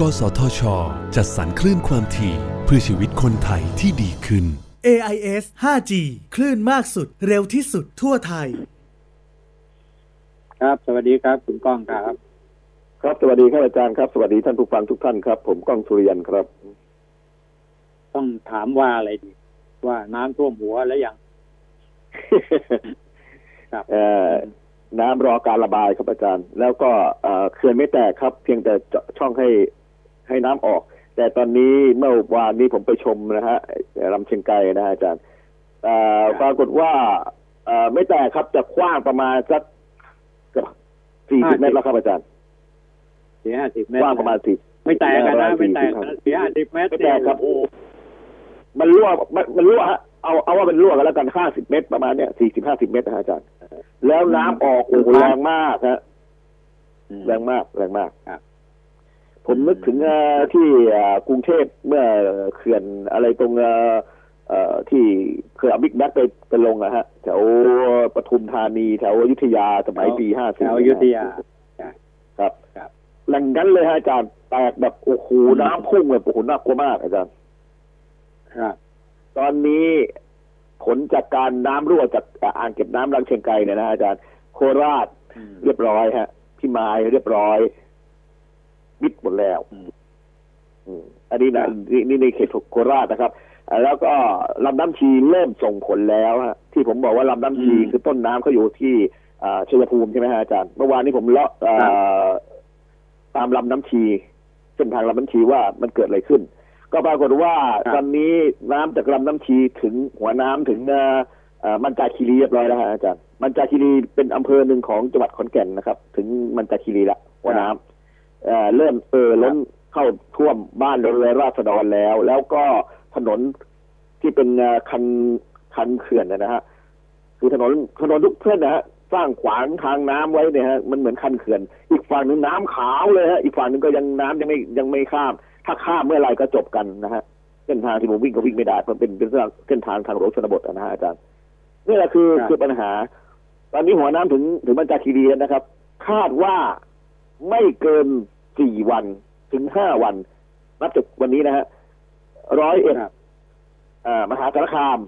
กสทช จัดสรรคลื่นความถี่เพื่อชีวิตคนไทยที่ดีขึ้น AIS 5G คลื่นมากสุดเร็วที่สุดทั่วไทย ครับ สวัสดีครับคุณก้องครับ ครับสวัสดีครับอาจารย์ครับ สวัสดีท่านผู้ฟังทุกท่านครับ ผมก้องสุริยันครับ ต้องถามว่าอะไรดี ว่าน้ำท่วมหัวแล้วยัง ครับเอ่อน้ำรอการระบายครับอาจารย์ แล้วก็เขื่อนไม่แตกครับ เพียงแต่ช่องให้ ให้น้ำออก แต่ตอนนี้เมื่อวานนี้ผมไปชมนะฮะลำเชียงไกรนะฮะอาจารย์ปรากฏว่าอ่อไม่แตกครับจะกว้างประมาณสักสี่สิบเมตรแล้วครับอาจารย์เสียห้าสิบเมตรกว้างประมาณสี่ไม่แตกกันนะประมาณไม่แตก40นะเสียห้าสิบเมตรไม่แตกครับโอ้มันรั่วมันมันรั่วฮะเอาเอาว่ามันรั่วกันแล้วกันห้าสิบเมตรประมาณเนี้ยสี่สิบห้าสิบเมตรนะฮะอาจารย์ แล้วน้ำออกโอ้โหแรงมากฮะอืมแรงมากแรงมากครับ ผมนึกถึงเอ่อที่เอ่อกรุงเทพเมื่อเขื่อนอะไรตรงเอ่อเอ่อที่เคยเอาบิ๊กแบ็คไปไปลงนะฮะแถวปทุมธานีแถวอยุธยาสมัยปีห้าสิบแถวอยุธยาครับครับแหล่งนั้นเลยฮะอาจารย์แตกแบบโอ้โหน้ำพุ่งแบบโอ้โหน่ากลัวมากอาจารย์ครับตอนนี้ผลจากการน้ำรั่วจากอ่างเก็บน้ำลังเชียงไกรเนี่ยนะอาจารย์ โคราชอืมเรียบร้อยฮะ พี่มายเรียบร้อย มิดหมดแล้วอืมอืมอันนี้นะนี่นี่ในเขตโคราชนะครับอ่าแล้วก็ลำน้ำชีเริ่มส่งผลแล้วฮะที่ผมบอกว่าลำน้ำชีคือต้นน้ำเขาอยู่ที่อ่าชัยภูมิใช่ไหมฮะอาจารย์เมื่อวานนี้ผมเลาะอ่าตามลำน้ำชีเส้นทางลำน้ำชีว่ามันเกิดอะไรขึ้น ก็ปรากฏว่าครับตอนนี้น้ำจากลำน้ำชีถึงหัวน้ำถึงเอ่อเอ่อมันจาคีรีเรียบร้อยแล้วฮะอาจารย์มันจาคีรีเป็นอำเภอหนึ่งของจังหวัดขอนแก่นนะครับ ถึงมันจาคีรีละหัวน้ำ เอ่อเริ่มเออล้นเข้าท่วมบ้านเรือนราษฎรแล้ว แล้วก็ถนนที่เป็นคันคันเขื่อนนะฮะคือถนนถนนทุกเส้นนะฮะสร้างขวางทางน้ำไว้เนี่ยฮะมันเหมือนคันเขื่อน อีกฝั่งหนึ่งน้ำขาวเลยฮะอีกฝั่งหนึ่งก็ยังน้ำยังไม่ยังไม่ข้าม ถ้าข้ามเมื่อไรก็จบกันนะฮะเส้นทางที่ผมวิ่งก็วิ่งไม่ได้เพราะเป็นเป็นเส้นเส้นทางทางหลวงชนบทนะฮะอาจารย์นี่แหละคือคือปัญหา ตอนนี้หัวน้ำถึงถึงบรรจาคีรีนะครับ คาดว่า ไม่เกินสี่วันถึงห้าวัน นับจากวันนี้นะฮะร้อยเอ็ดครับอ่ามหาสารคาม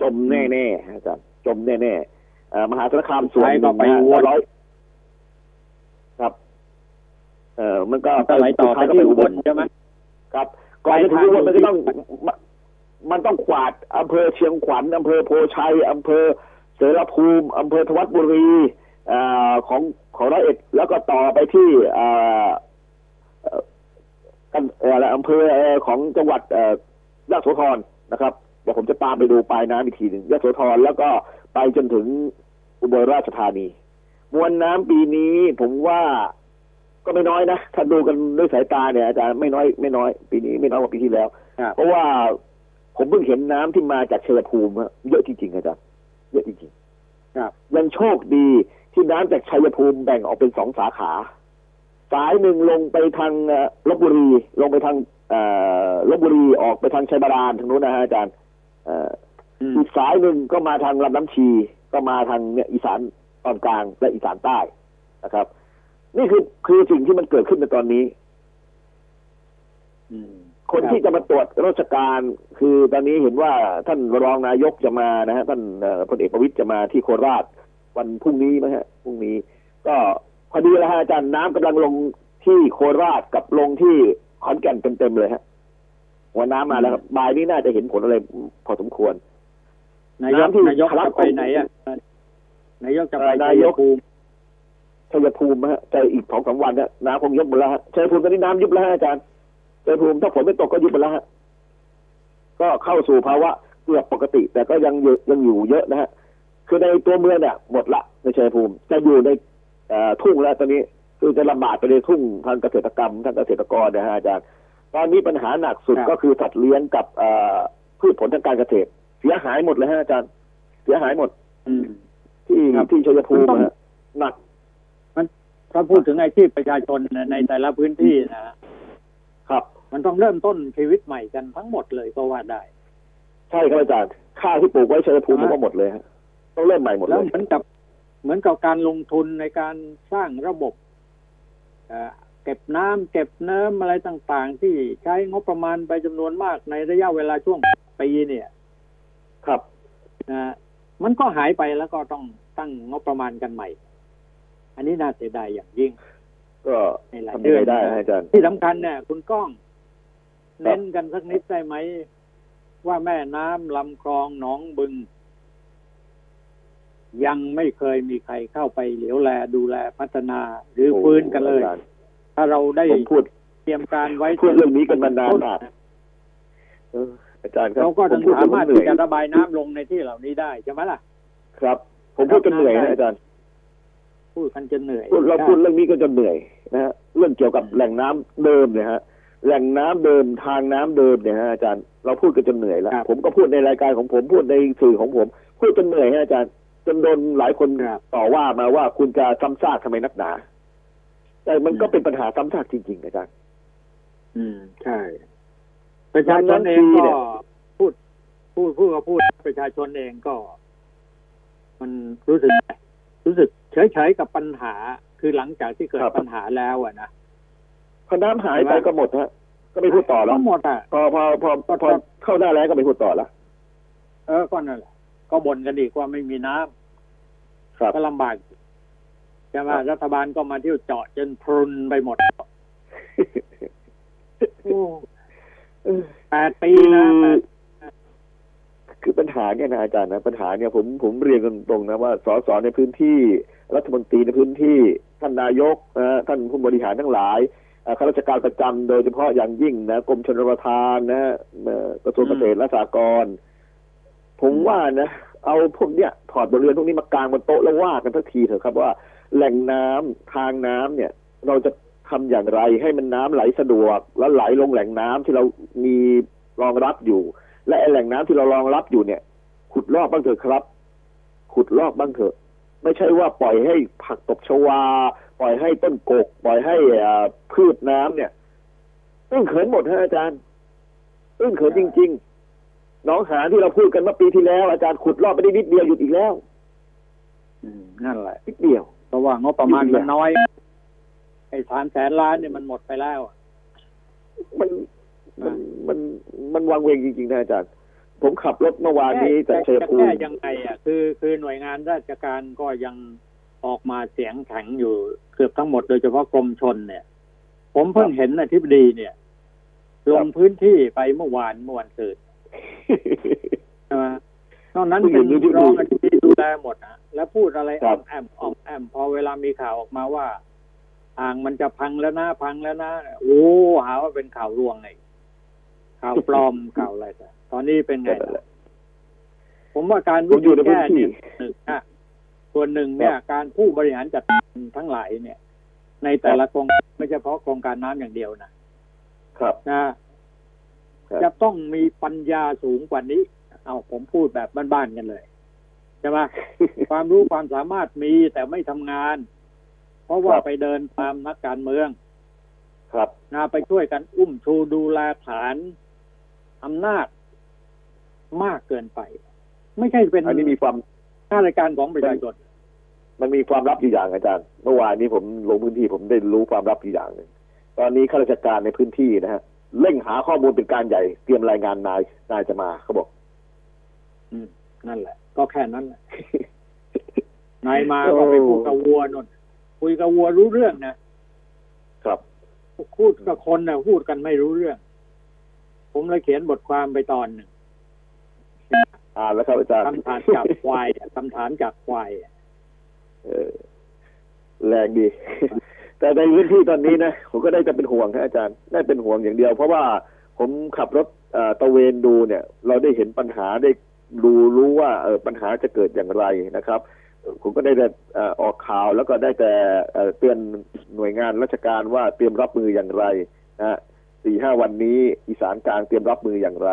จมแน่ๆฮะอาจารย์จมแน่ๆอ่ามหาสารคามส่วนหไปก็นึ่งไปนะฮะวนร้อยครับเออมันก็ก็ไหลต่อไปสุดท้ายก็ที่ไปอุอุบบลลใช่ไหมครับก่อนจะถึงอุบลไปมันทางก็ต้องมันมันต้องขวาดอำเภอเชียงขวัญอำเภอโพชัยอำเภอเสรภูมิอำเภอธวัดบุรีอ่าของ ของร้อยเอ็ดแล้วก็ต่อไปที่อ่ากันอะไรอำเภอของจังหวัดอยะโสธรนะครับเดี๋ยวผมจะตามไปดูปลายน้ำอีกทีหนึ่งยะโสธรแล้วก็ไปจนถึงอุบลราชธานี มวลน้ำปีนี้ผมว่าก็ไม่น้อยนะถ้าดูกันด้วยสายตาเนี่ยอาจารย์ไม่น้อยไม่น้อย ปีนี้ไม่น้อยกว่าปีที่แล้ว เพราะว่าผมเพิ่งเห็นน้ำที่มาจากเชัยภูมิเยอะจริงๆอาจารย์เยอะจริงครับๆยังโชคดี ที่น้ำจากชัยภูมิแบ่งออกเป็นสองสาขา สายหนึ่งลงไปทางเอ่อลบบุรี ลงไปทางเอ่อลบบุรีออกไปทางชัยบาดาลทางนู้นนะฮะอาจารย์เอ่ออืมอีกสายหนึ่งก็มาทางลำน้ำชี ก็มาทางเนี่ยอีสานตอนกลางและอีสานใต้นะครับ นี่คือคือสิ่งที่มันเกิดขึ้นในตอนนี้อืมคนที่จะมาตรวจราชการ คือตอนนี้เห็นว่าท่านรองนายกจะมานะฮะท่านเอ่อพลเอกประวิตยจะมาที่โคราช วันพรุ่งนี้มั้งฮะพรุ่งนี้ ก็พอดีแล้วฮะอาจารย์น้ำกำลังลงที่โคราชกับลงที่ขอนแก่นเต็มๆเลยฮะหัวน้ำมาแล้วครับบ่ายนี้น่าจะเห็นผลอะไรพอสมควรนายกน้ำที่นายกทะลักจะไปไหนอะนายกจะไปเอ่อชันายยกภูมิชัยภูมิฮะแต่อีกสองสามวันเนี่ยน้ำคงยุบหมดแล้วฮะชัยภูมิตอนนี้น้ำยุบแล้วฮะอาจารย์ชัยภูมิถ้าฝนไม่ตกก็ยุบหมดแล้วฮะก็เข้าสู่ภาวะเกือบปกติ แต่ก็ยังอยู่ยังอยู่เยอะนะฮะ คือในตัวเมืองเนี่ยหมดละในชัยภูมิ จะอยู่ในเอ่อทุ่งแล้วตอนนี้คือจะลำบากไปในทุ่งทางเกษตรกรรมทางเกษตรกรนะฮะอาจารย์ตอนนี้ปัญหาหนักสุดครับก็คือสัตว์เลี้ยงกับเอ่อพืชผลทางการเกษตร เสียหายหมดเลยฮะอาจารย์ เสียหายหมดอืมที่ครับที่ชัยภูมิมันต้องฮะหนักถ้าพูดถึงอาชีพประชาชนในแต่ละพื้นที่นะครับ มันต้องเริ่มต้นชีวิตใหม่กันทั้งหมดเลยก็ว่าได้ ใช่ครับอาจารย์ข้าวที่ปลูกไว้ชัยภูมิก็หมดเลยฮะ ต้องเริ่มใหม่หมดเลแล้วยเหมือนกับ เหมือนกับการลงทุนในการสร้างระบบเอ่อเก็บน้ำเก็บเนิ้มอะไรต่าง ๆ ที่ใช้งบประมาณไปจำนวนมากในระยะเวลาช่วงปีเนี่ย ครับนะมันก็หายไปแล้วก็ต้องตั้งงบประมาณกันใหม่ อันนี้น่าเสียดายอย่างยิ่ง ก็ในหลายทำเดืยังอไงนได้ฮะอาจารย์ที่สำคัญเนี่ยคุณก้อง เน้นกันสักนิดได้ไหม ว่าแม่น้ำลำคลองหนองบึง ยังไม่เคยมีใครเข้าไปเหลียวแลดูแลพัฒนา หรือฟื้นกันเลยอาจารถ้าเราได้ผมพูดเตรียมการไว้พูดเรื่องนี้กันมานานมากเอออาจารย์ครับเราก็ผถึมงพูดสามารถเหนื่ที่อยจะระบายน้ำลงในที่เหล่านี้ได้ใช่ไหมล่ะ ครับ ผมพูดจนเหนื่อยนะอาจารย์พูดกันจนเหนื่อยพูดเราพูดเรื่องนี้ก็จะเหนื่อยนะฮะเรื่องเกี่ยวกับแหล่งน้ำเดิมเนี่ยฮะแหล่งน้ำเดิมทางน้ำเดิมเนี่ยฮะอาจารย์ เราพูดกันจนเหนื่อยแล้วผมก็พูดในรายการของผมพูดในสื่อของผม พูดจนเหนื่อยฮะอาจารย์ จนโดนหลายคนต่อว่ามาว่าคุณจะซ้ำซากทำไมนักหนา แต่มันก็เป็นปัญหาซ้ำซากจริงๆอาจารย์อืมใช่ประชาชนเองทีก็เนี่ยพูด พูดพูดก็พูดประชาชนเองก็ มันรู้สึก รู้สึกเฉยๆกับปัญหา คือหลังจากที่เกิดปัญหาแล้วอะนะพอน้ำหายไปก็หมดฮะก็ไม่พูดต่อแล้วก็หมดอะพอพอพอพอพอเข้าหน้าแล้งก็ไม่พูดต่อแล้วเออก็นั่นแหละ ก็บ่นกันอีกว่าไม่มีน้ำครับก็ลำบากใช่ไหมครับรัฐบาลก็มาเที่ยวเจาะจนพรุนไปหมดโอ้แปดปีนะแปดคือปัญหาเนี่ยนะอาจารย์นะปัญหาเนี่ยผมผมเรียนกันตรงนะว่าสสในพื้นที่รัฐมนตรีในพื้นที่ท่านนายกนะท่านผู้บริหารทั้งหลายเอ่อข้าราชการประจำโดยเฉพาะอย่างยิ่งนะกรมชนประทานนะเอ่อกระทรวงเกษตรและสหกรณ์ ผมว่านะ เอาพวกเนี้ยถอดบทเรียนพวกนี้มากลางบนโต๊ะแล้วว่ากันสักทีเถอะครับว่าแหล่งน้ำทางน้ำเนี่ย เราจะทำอย่างไรให้มันน้ำไหลสะดวก แล้วไหลลงแหล่งน้ำที่เรามีรองรับอยู่ และแหล่งน้ำที่เรารองรับอยู่เนี่ย ขุดลอกบ้างเถอะครับ ขุดลอกบ้างเถอะ ไม่ใช่ว่าปล่อยให้ผักตบชวา ปล่อยให้ต้นกก ปล่อยให้อ่าพืชน้ำเนี่ย ตื้นเขินหมดฮะอาจารย์ตื้นเขินจริง ๆ หน้องหานที่เราพูดกันเมื่อปีที่แล้ว อาจารย์ขุดลอกไปได้นิดเดียวหยุดอีกแล้วอืมนั่นแหละนิดเดียวเพราะว่างบประมาณจริงๆมันน้อยไอ้สามแสนล้านเนี่ยมันหมดไปแล้วอะมันมันมันมันวางเวงจริงๆนะอาจารย์ ผมขับรถเมื่อวานนี้จากชัยจะภูแก้มิยังไงอะคือคือหน่วยงานราชการก็ยังออกมาเสียงแข็งอยู่เกือบทั้งหมดโดยเฉพาะกรมชนเนี่ย ผมเพิ่งเห็นอธิบดีเนี่ย ลงพื้นที่ไปเมื่อวานเมื่อวันเกิดใช่ไหม นอกนั้นผู้หญิเป็นงที่รองอธิบดีดูแลหมดนะแล้วพูดอะไรคอรัอบมแอมออมแอมพอเวลามีข่าวออกมาว่าอ่างมันจะพังแล้วนะพังแล้วนะโอ้หาว่าเป็นข่าวลวงไงข่าวปลอมข่าวอะไรแต่ตอนนี้เป็นไงนั่นแหละผมว่าการผมอยู่ในพื้นแก้ที่เนี่ยหนึ่งนะส่วนหนึ่งเนี่ย การผู้บริหารจัดการทั้งหลายเนี่ย ในแต่ละโครงการไม่เฉพาะโครงการน้ำอย่างเดียวนะครับนะครับ จะต้องมีปัญญาสูงกว่านี้ เอาผมพูดแบบบ้านๆกันเลยใช่ไหมความรู้ความสามารถมีแต่ไม่ทำงาน เพราะว่าครับไปเดินตามนักการเมือง ครับนะไปช่วยกันอุ้มชูดูแลฐานอำนาจมากเกินไป ไม่ใช่เป็นอันนี้มีความข้าราชการของประชาชนมันมีความลับอยู่อย่างอาจารย์ เมื่อวานนี้ผมลงพื้นที่ผมได้รู้ความลับอยู่อย่างหนึ่งตอนนี้ข้าราชการในพื้นที่นะฮะ เร่งหาข้อมูลเป็นการใหญ่ เตรียมรายงานนายนายจะมาเขาบอก อืม นั่นแหละ ก็แค่นั้นแหละนายมาก็ไปพูดกับวัวนนคุยกับวัวรู้เรื่องนะครับพูดกับคนนะพูดกันไม่รู้เรื่อง ผมเลยเขียนบทความไปตอนหนึ่งอ่านแล้วครับอาจารย์คำถามจากควายอะคำถามจากควายอะเออแรงดี แต่ในพื้นที่ตอนนี้นะผมก็ได้จะเป็นห่วงครับอาจารย์ได้เป็นห่วงอย่างเดียว เพราะว่าผมขับรถตะเวนดูเนี่ย เราได้เห็นปัญหาได้ดูรู้ว่าเออปัญหาจะเกิดอย่างไรนะครับผมก็ได้แต่ออกข่าวแล้วก็ได้แต่เตือนหน่วยงานราชการว่าเตรียมรับมืออย่างไรนะฮะสี่ห้าวันนี้อีสานกลางเตรียมรับมืออย่างไร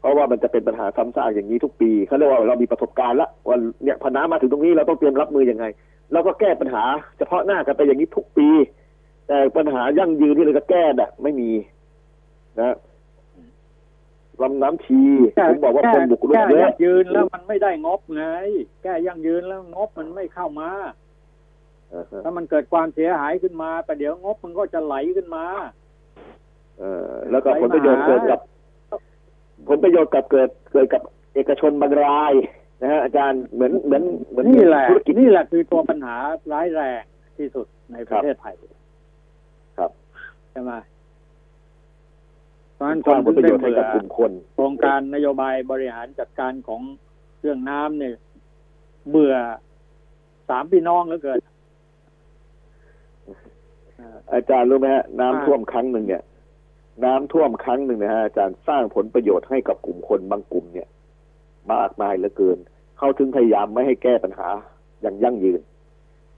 เพราะว่ามันจะเป็นปัญหาซ้ำซากอย่างนี้ทุกปีเขาเรียกว่าเรามีประสบการณ์ละว่าเนี่ยพอน้ำมาถึงตรงนี้เราต้องเตรียมรับมือยังไง แล้วก็แก้ปัญหา เฉพาะหน้ากันไปอย่างนี้ทุกปี แต่ปัญหายั่งยืนที่เราจะแก้น่ะ ไม่มีนะลำน้ำชีผมบอกว่าคนบุกรุกแก้เยยั่อะงยืนแล้วมันไม่ได้งบไง แก้ยั่งยืนแล้วงบมันไม่เข้ามาอ่าฮะถ้ามันเกิดความเสียหายขึ้นมาแต่เดี๋ยวงบมันก็จะไหลขึ้นมา เออ แล้วก็ผลประโยชน์เกิดกับ ผลประโยชน์กับเกิดเกิดกับเอกชนบางราย นะฮะอาจารย์เหมือนเหมือนเหมือนนี่แหละธุรกิจนี่แหละคือตัวปัญหาร้ายแรงที่สุดในประเทศไทยครับใช่ไหมเพราะฉะนั้นสร้างผลประโยชน์ให้เบื่กับอกลุ่มคนโครงการนโยบายบริหารจัดการของเรื่องน้ำเนี่ยเบื่อสามพี่น้องเหลือเกินเอ่ออาจารย์รู้ไหมฮะน้ำอ่าท่วมครั้งหนึ่งเนี่ยน้ำท่วมครั้งหนึ่งนะฮะอาจารย์สร้างผลประโยชน์ให้กับกลุ่มคนบางกลุ่มเนี่ย มากมายเหลือเกิน เขาถึงพยายามไม่ให้แก้ปัญหาอย่างยั่งยืน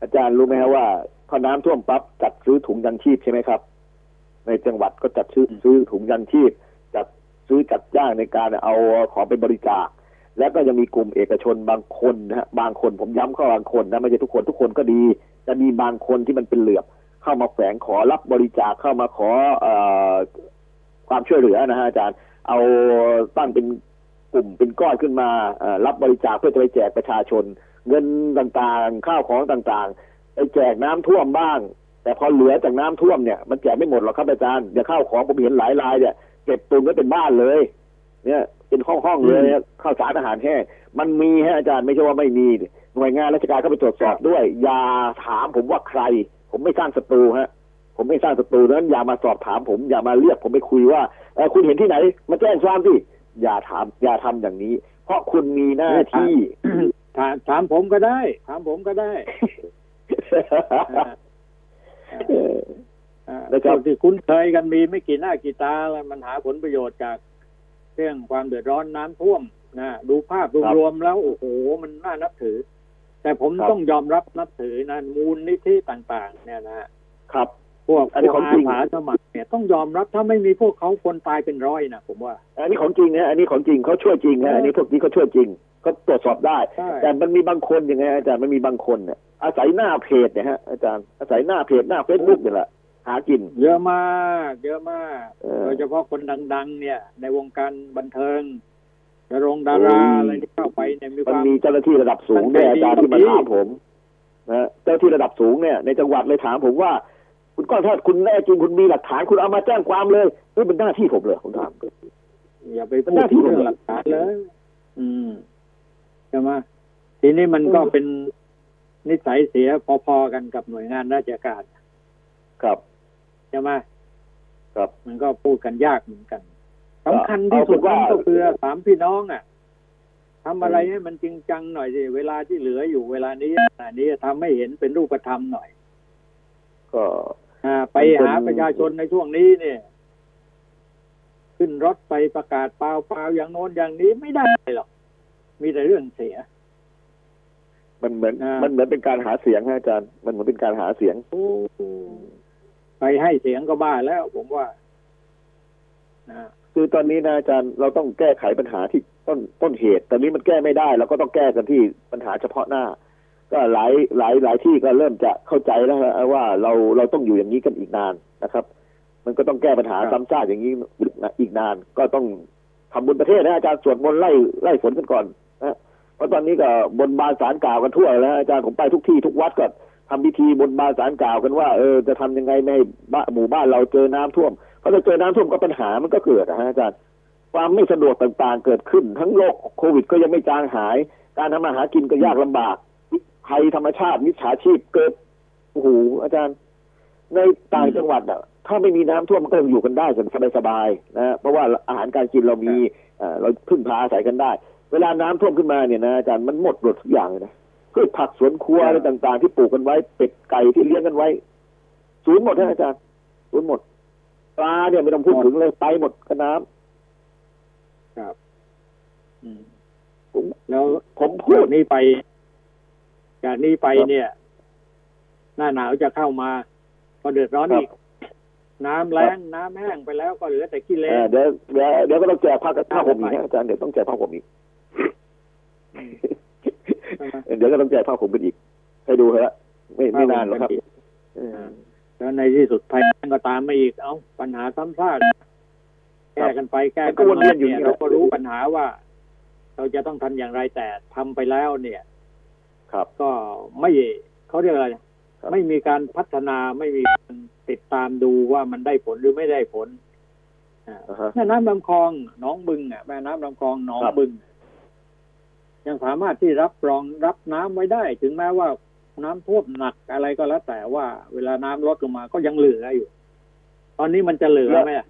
อาจารย์รู้ไหมฮะว่าพอน้ำท่วมปั๊บจัดซื้อถุงยังชีพใช่ไหมครับ ในจังหวัดก็จัดซื้อซื้อถุงยังชีพ จัดซื้อจัดจ้างในการเอาของไปบริจาค แล้วก็ยังมีกลุ่มเอกชนบางคนนะฮะบางคนผมย้ำเข้าบางคนนะไม่ใช่ทุกคนทุกคนก็ดีจะมีบางคนที่มันเป็นเหลือบ เข้ามาแฝงขอรับบริจาคเข้ามาขอเอ่อความช่วยเหลือนะฮะอาจารย์ เอาตั้งเป็นก ลุ่มเป็นก้อนขึ้นมาเอ่อรับบริจาคเพื่อจะไปแจกประชาชน เงินต่างๆ ข้าวของต่างๆไปแจกน้ำท่วมบ้าง แต่พอเหลือจากน้ำท่วมเนี่ยมันแจกไม่หมดหรอกครับอาจารย์เดี๋ยวข้าวของผมเห็นหลายรายเนี่ยเก็บตุนไว้เป็นบ้านเลย เนี่ยเป็นห้องห้องๆเลยข้าวสารอาหารแห้งมันมีฮะอาจารย์ไม่ใช่ว่าไม่มีหน่วยงานราชการเข้าไปตรวจสอบด้วย อย่าถามผมว่าใคร ผมไม่สร้างศัตรูฮะผมไม่สร้างศัตรูนั้นอย่ามาสอบถามผมอย่ามาเรียกผมไปคุยว่าเออคุณเห็นที่ไหน มาแจ้งความสิ อย่าถามอย่าทำอย่างนี้ เพราะคุณมีหน้าที่ถามถามผมก็ได้ ถามผมก็ได้อ่าเอออ่านะครับพวกที่คุ้นเคยกันมีไม่กี่หน้ากี่ตาแล้วมันหาผลประโยชน์จาก เรื่องความเดือดร้อนน้ำท่วมนะดูภาพรวมๆแล้วโอ้โหมันน่านับถือ แต่ผมครับต้องยอมรับนับถือนะมูลนิธิต่าง ๆ เนี่ยนะครับ พวกอันนี้พวกของจริงอาสาสมัครเนี่ยต้องยอมรับถ้าไม่มีพวกเขาคนตายเป็นร้อยนะผมว่า อันนี้ของจริงนะอันนี้ของจริงเขาช่วยจริงนะอันนี้พวกนี้เขาช่วยจริงเขาตรวจสอบได้ใช่แต่มันมีบางคนยังไงอาจารย์มันมีบางคนเนี่ยอาศัยหน้าเพจเนี่ยฮะอาจารย์อาศัยหน้าเพจหน้าเฟซบุ๊กเนี่ยแหละหากิน เยอะมาก เยอะมากเออโดยเฉพาะคนดัง ๆ เนี่ย ในวงการบันเทิงดารงดาราโอ้ยอะไรที่เข้าไปเนี่ยมีคมันวามมีเจ้าหน้าที่ระดับสูงด้วยตั้อางใจจารย์ดีที่มาดีถามผมนะเจ้าหน้าที่ระดับสูงเนี่ยในจังหวัดเลยถามผมว่า คุณก้อนถ้าคุณแน่จริงคุณมีหลักฐานคุณเอามาแจ้งความเลยนี่เป็นหน้าที่ผมเลยผมถามอย่าไปมันพูดหน้าที่ถึงเรื่องผมหลักฐานเลย อืมใช่ไหมทีนี้มันก็เป็นนิสัยเสียพอๆกันกับหน่วยงานราชการ ครับใช่ไหมครับ มันก็พูดกันยากเหมือนกันสำคัญที่เอาสุเป็ดนว่านั่นก็คือสามพี่น้องอะทำอะไรให้มันจริงจังหน่อยสิเวลาที่เหลืออยู่เวลานี้ขณะนี้ทำให้เห็นเป็นรูปธรรมหน่อย ก็อ่า ไปหาประชาชนในช่วงนี้เนี่ยขึ้นรถไปประกาศเปล่าเปล่าอย่างโน้นอย่างนี้ไม่ได้หรอก มีแต่เรื่องเสีย มันเหมือนอ่ามัมันเหมือนเป็นการหาเสียงฮะอาจารย์ มันเหมือนเป็นการหาเสียงไปให้เสียงก็บ้าแล้วผมว่านะคือตอนนี้นะอาจารย์เราต้องแก้ไขปัญหาที่ต้นต้นเหตุ ตอนนี้มันแก้ไม่ได้เราก็ต้องแก้กันที่ปัญหาเฉพาะหน้า ก็หลายหลายหลายที่ก็เริ่มจะเข้าใจแล้วว่าเราเราต้องอยู่อย่างนี้กันอีกนานนะครับ มันก็ต้องแก้ปัญหาซ้ำซากอย่างนี้อีกนาน ก็ต้องทำบุญประเทศนะอาจารย์สวดมนต์ไล่ไล่ฝนกันก่อนนะเพราะตอนนี้ก็บนบานสารกล่าวกันทั่วแล้วอาจารย์ผมไปทุกที่ทุกวัดก็ทำพิธีบนบานสารกล่าวกันว่าเออจะทำยังไงไม่ให้บ้านหมู่บ้านเราเจอน้ำท่วมเพราะถ้าเจอน้ำท่วมก็ปัญหามันก็เกิดนะฮะอาจารย์ความไม่สะดวกต่างๆเกิดขึ้น ทั้งโรคโควิดก็ยังไม่จางหาย การทำมาหากินก็ยากลำบาก ภัยธรรมชาติมิจฉาชีพเกิดโอ้โหอาจารย์ ในต่างจังหวัดอะ ถ้าไม่มีน้ำท่วมมันก็ยังอยู่กันได้กันสบายๆนะเพราะว่าอาหารการกินเรามีเอ่อเราพึ่งพาอาศัยกันได้ เวลาน้ำท่วมขึ้นมาเนี่ยนะอาจารย์มันหมดหมดทุกอย่างเลยนะพืชผักสวนครัวอะไรต่าง ๆ ที่ปลูกกันไว้เป็ดไก่ที่เลี้ยงกันไว้สูญหมดนะอาจารย์สูญหมดปลาเนี่ยไม่ต้องพูดถึงเลยไปหมดกับน้ำครับอืมผมแล้วผมพูจาดกนี้ไป จากนี้ไปครับเนี่ย หน้าหนาวจะเข้ามาก็เดือดร้อนครับอีก น้ำแล้งน้ำแห้งไปแล้วก็เหลือแต่ขี้เลเอ่อนเดี๋ยวเดี๋ยวเดี๋ยวก็ต้องแจกผ้าผ้าห่มอีกนะอาจารย์เดี๋ยวต้องแจกผ้าห่มอีกใช่ไหมเดี๋ยวก็ต้องแจกผ้าห่มกันอีก ให้ดูเถอะไม่ไม่นานหรอกครับเออแล้วในที่สุดภัยแล้งก็ตามมาอีก เอ้าปัญหาซ้ำซากแก้กันไปแก้มันก็กันวนมาเวียนอยู่เนี่ยนี่แหเราละก็รู้ปัญหาว่า เราจะต้องทำอย่างไรแต่ทำไปแล้วเนี่ย ครับ ก็ไม่เขาเรียกอะไรครับไม่มีการพัฒนาไม่มีการติดตามดูว่ามันได้ผลหรือไม่ได้ผลอ่าอ่าฮะแม่น้ำลำคลองหนองบึงอะแม่น้ำลำคลองหนองครับบึง ยังสามารถที่รับรองรับน้ำไว้ได้ ถึงแม้ว่าน้ำท่วมหนักอะไรก็แล้ว แต่ว่าเวลาน้ำลดลงมาก็ยังเหลืออยู่ ตอนนี้มันจะเหลือไหมอะ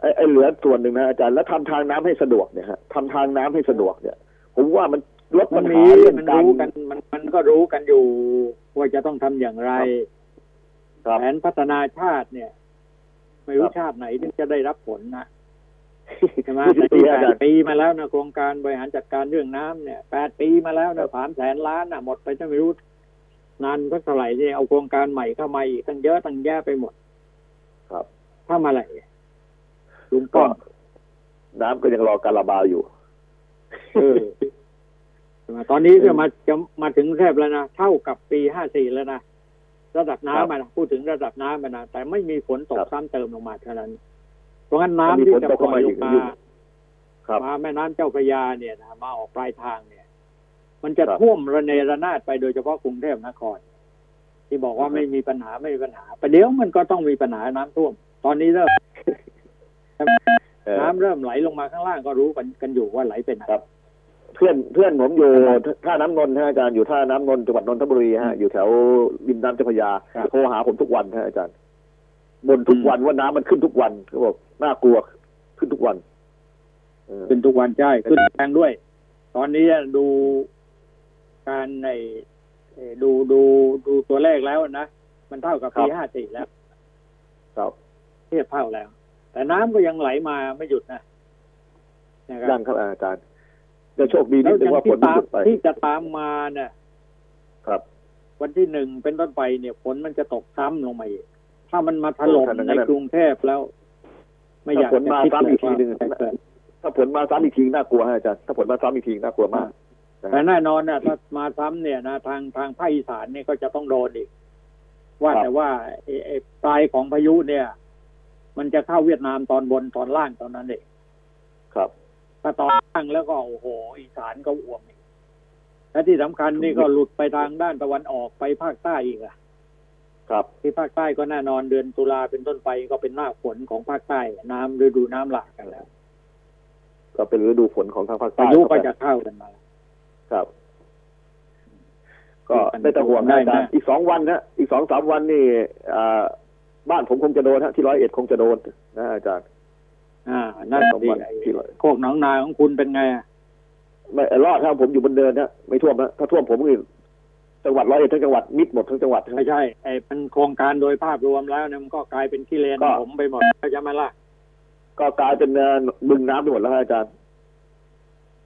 ไอ้ไอ้เหลือส่วนหนึ่งนะอาจารย์แล้วทำทางน้ำให้สะดวกเนี่ยฮะทำทางน้ำให้สะดวกเนี่ย ผมว่ามัน ลดมัปันญมีหาเรื่องมันการรู้กัน มันมันก็รู้กันอยู่ ว่าจะต้องทำอย่างไรครับแผนพัฒนาชาติเนี่ย ไม่รู้ครับชาติไหนที่จะได้รับผลนะใช่ไหมยี่สิแต่บปีที่อาแปจารดย์ปีมาแล้วนะโครงการบริหารจัดการเรื่องน้ำเนี่ยแปดปีมาแล้วนะสามแสนล้านนะหมดไปจะไม่รู้นานก็เท่าไหร่ที่เอาโครงการใหม่เข้ามาอีกตั้งเยอะตั้งแยะไปหมด ครับถ้ามาอะไรลุงก็ป้อมน้ำก็ยังรอการระบายอยู่ เออใช่ไหมตอนนี้ก็มาจะมาถึงแทบแล้วนะเท่ากับปีห้าสี่แล้วนะระดับน้ำอะนะพูดถึงระดับน้ำอะนะแต่ไม่มีฝนตกครับซ้ำเติมลงมาเท่านั้น เพราะงั้นน้ำมีที่ฝนจะตกปล่เข้าอยมาลอีงกมาอยู่ครับมาแม่น้ำเจ้าพระยาเนี่ยนะมาออกปลายทางเนี่ย มันจะครับท่วมระเนระนาดไปโดยเฉพาะกรุงเทพนคร ที่บอกว่าครับไม่มีปัญหาไม่มีปัญหาประเดี๋ยวมันก็ต้องมีปัญหาน้ำท่วม ตอนนี้เริ่มเอ่อน้ำเริ่มไหลลงมาข้างล่างก็รู้กันกันอยู่ว่าไหลเป็นไหนครับ เพื่อนเพื่อนผมอยู่ท่าน้ำนนท์ฮะอาจารย์อยู่ท่าน้ำนนท์จังหวัดนนทบุรีฮะอยู่แถวริมน้ำเจ้าพระยาครับโทรหาผมทุกวันฮะอาจารย์บ่นทุกวันว่าน้ำมันขึ้นทุกวันเขาบอกน่ากลัวขึ้นทุกวันเออขึ้นทุกวันใช่ขึ้นแรงด้วย ตอนนี้ดูการในเอ่อดูดูดูตัวเลขแล้วนะมันเท่ากับปีห้าสี่แล้วครับเทียบเท่าแล้ว แต่น้ำก็ยังไหลมาไม่หยุดนะนะครับยังครับอาจารย์ จะโชคดีนิแล้ดวนึยังงว่าฝที่นไม่ตามหยุดไปที่จะตามมาเนี่ยครับ วันที่หนึ่งเป็นต้นไปเนี่ยฝนมันจะตกซ้ำลงมาอีกถ้ามันมาถล่มโอ้ขนาดนั้ในนน่ะกรุงเทพแล้ว ไม่อยากถ้าฝนจะมาคิดซ้ำเลอียกทีหนึ่งว่าจะเกิดถ้าฝนมาซ้ำอีกทีน่ากลัวฮะอาจารย์ถ้าฝนมาซ้ำอีกทีน่ากลัวมากแต่แน่นอนนะถ้ามาซ้ำเนี่ยนะทางทางภาคอีสานเนี่ยก็จะต้องโดนอีก ว่าครับแต่ว่าไอ้ไอ้ปลายของพายุเนี่ย มันจะเข้าเวียดนามตอนบนตอนล่างตอนนั้นเองครับ ถ้าตอน ล่างแล้วก็โอ้โห อีสานก็อ่วมอีกและที่สำคัญนี่ก็หลุดไปทางด้านตะวันออกไปภาคใต้อีกอะครับ ที่ภาคใต้ก็แน่นอนเดือนตุลาเป็นต้นไปก็เป็นหน้าฝนของภาคใต้ น้ำฤดูน้ำหลากกันแล้ว ก็เป็นฤดูฝนของทางภาคใต้พายุคก็รับจะเข้ากันมา ครับ ก็ได้แต่ห่วงนะอาจารย์อีกสองวันนะอีกสองสามวันนี่อ่าบ้านผมคงจะโดนฮะที่ร้อยเอ็ดคงจะโดนนะอาจารย์ อ่านั่นสองดีวันไอ้ที่ร้อยโคกหนองนาของคุณเป็นไงอะไม่รอดครับผมอยู่บนเดินฮะไม่ท่วมนะถ้าท่วมผมนี่จังหวัดร้อยเอ็ดทั้งจังหวัดมิดหมดทั้งจังหวัดไม่ใช่ไอ้เป็นโครงการโดยภาพรวมแล้วเนี่ยมันก็กลายเป็นขี้เลนก็ผมไปหมดเข้าใจไหมล่ะก็กลายเป็นเอ่อบึงน้ำไปหมดแล้วฮะอาจารย์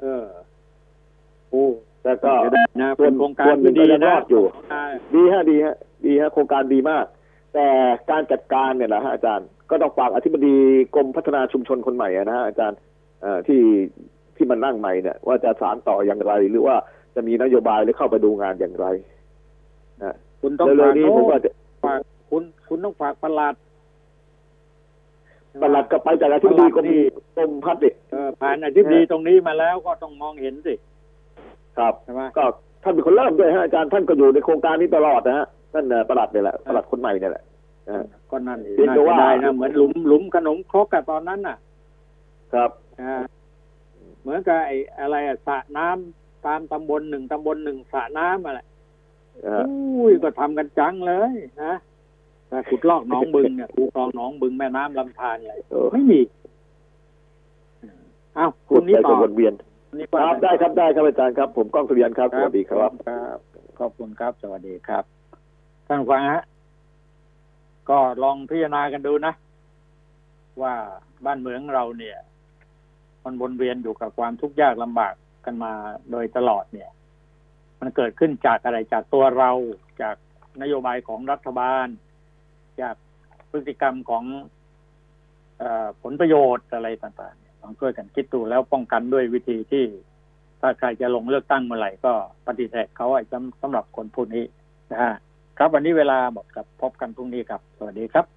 เออโอ้แต่ก็เสียดายนะส่วนเป็นโครงการส่วนหนึ่ที่งดีก็ยังรนะอดอยู่อ่าดีฮะดีฮะดีฮะโครงการดีมาก แต่การจัดการเนี่ยนะฮะอาจารย์ ก็ต้องฝากอธิบดีกรมพัฒนาชุมชนคนใหม่อะนะฮะอาจารย์เอ่อที่ที่มันนั่งใหม่เนี่ยว่าจะสารต่ออย่างไร หรือว่าจะมีนโยบายหรือเข้าไปดูงานอย่างไรนะคุณต้องเร็วฝากๆนี้ผมว่าจะฝากคุณคุณต้องฝากประหลัดประหลัดก็ไปจากอธิบดีกรมกรมพัฒน์ดิเออผ่านอธิบดีตรงนี้มาแล้วก็ต้องมองเห็นสิครับใช่ไหมก็ท่านเป็นคนเริ่มด้วยฮะอาจารย์ท่านก็อยู่ในโครงการนี้ตลอดนะฮะท่านเอ่อประหลัดเนี่ยแหละประหลัดคนใหม่เนี่ยแหละนะฮะ ก็นั่นเองเพียงน่าแต่จะว่าได้นะเหมือนหลุมหลุมขนมครกอะตอนนั้นน่ะ ครับอ่าเหมือนกับไอ้อะไรอะสระน้ำตามตำบลหนึ่งตำบลหนึ่งสระน้ำอะไรนะฮะอุ้ยก็ทำกันจังเลยนะแต่ขุดลอกหนองบึงเนี่ยคูคลองหนองบึงแม่น้ำลำธารอะไรเออไม่มีอ้าวพูคุดณนี้ไปต่ก็อวนเวียนคุณนี้คว่ารับได้ครับได้ครับอาจารย์ครับ ผมก้องสุริยันครับสวัสดีครับ ครับ ขอบคุณครับ สวัสดีครับท่านผู้ฟังฮะ ก็ลองพิจารณากันดูนะ ว่าบ้านเมืองเราเนี่ย มันวนเวียนอยู่กับความทุกข์ยากลำบากกันมาโดยตลอดเนี่ย มันเกิดขึ้นจากอะไรจากตัวเราจากนโยบายของรัฐบาล จากพฤติกรรมของอผลประโยชน์อะไรต่างๆลองช่วยกันคิดดูแล้วป้องกันด้วยวิธีที่ ถ้าใครจะลงเลือกตั้งเมื่อไหร่ก็ปฏิเสธเขาไอ้สำหรับคนผู้นี้นะฮะ ครับวันนี้เวลาหมดครับพบกันพรุ่งนี้ครับ สวัสดีครับ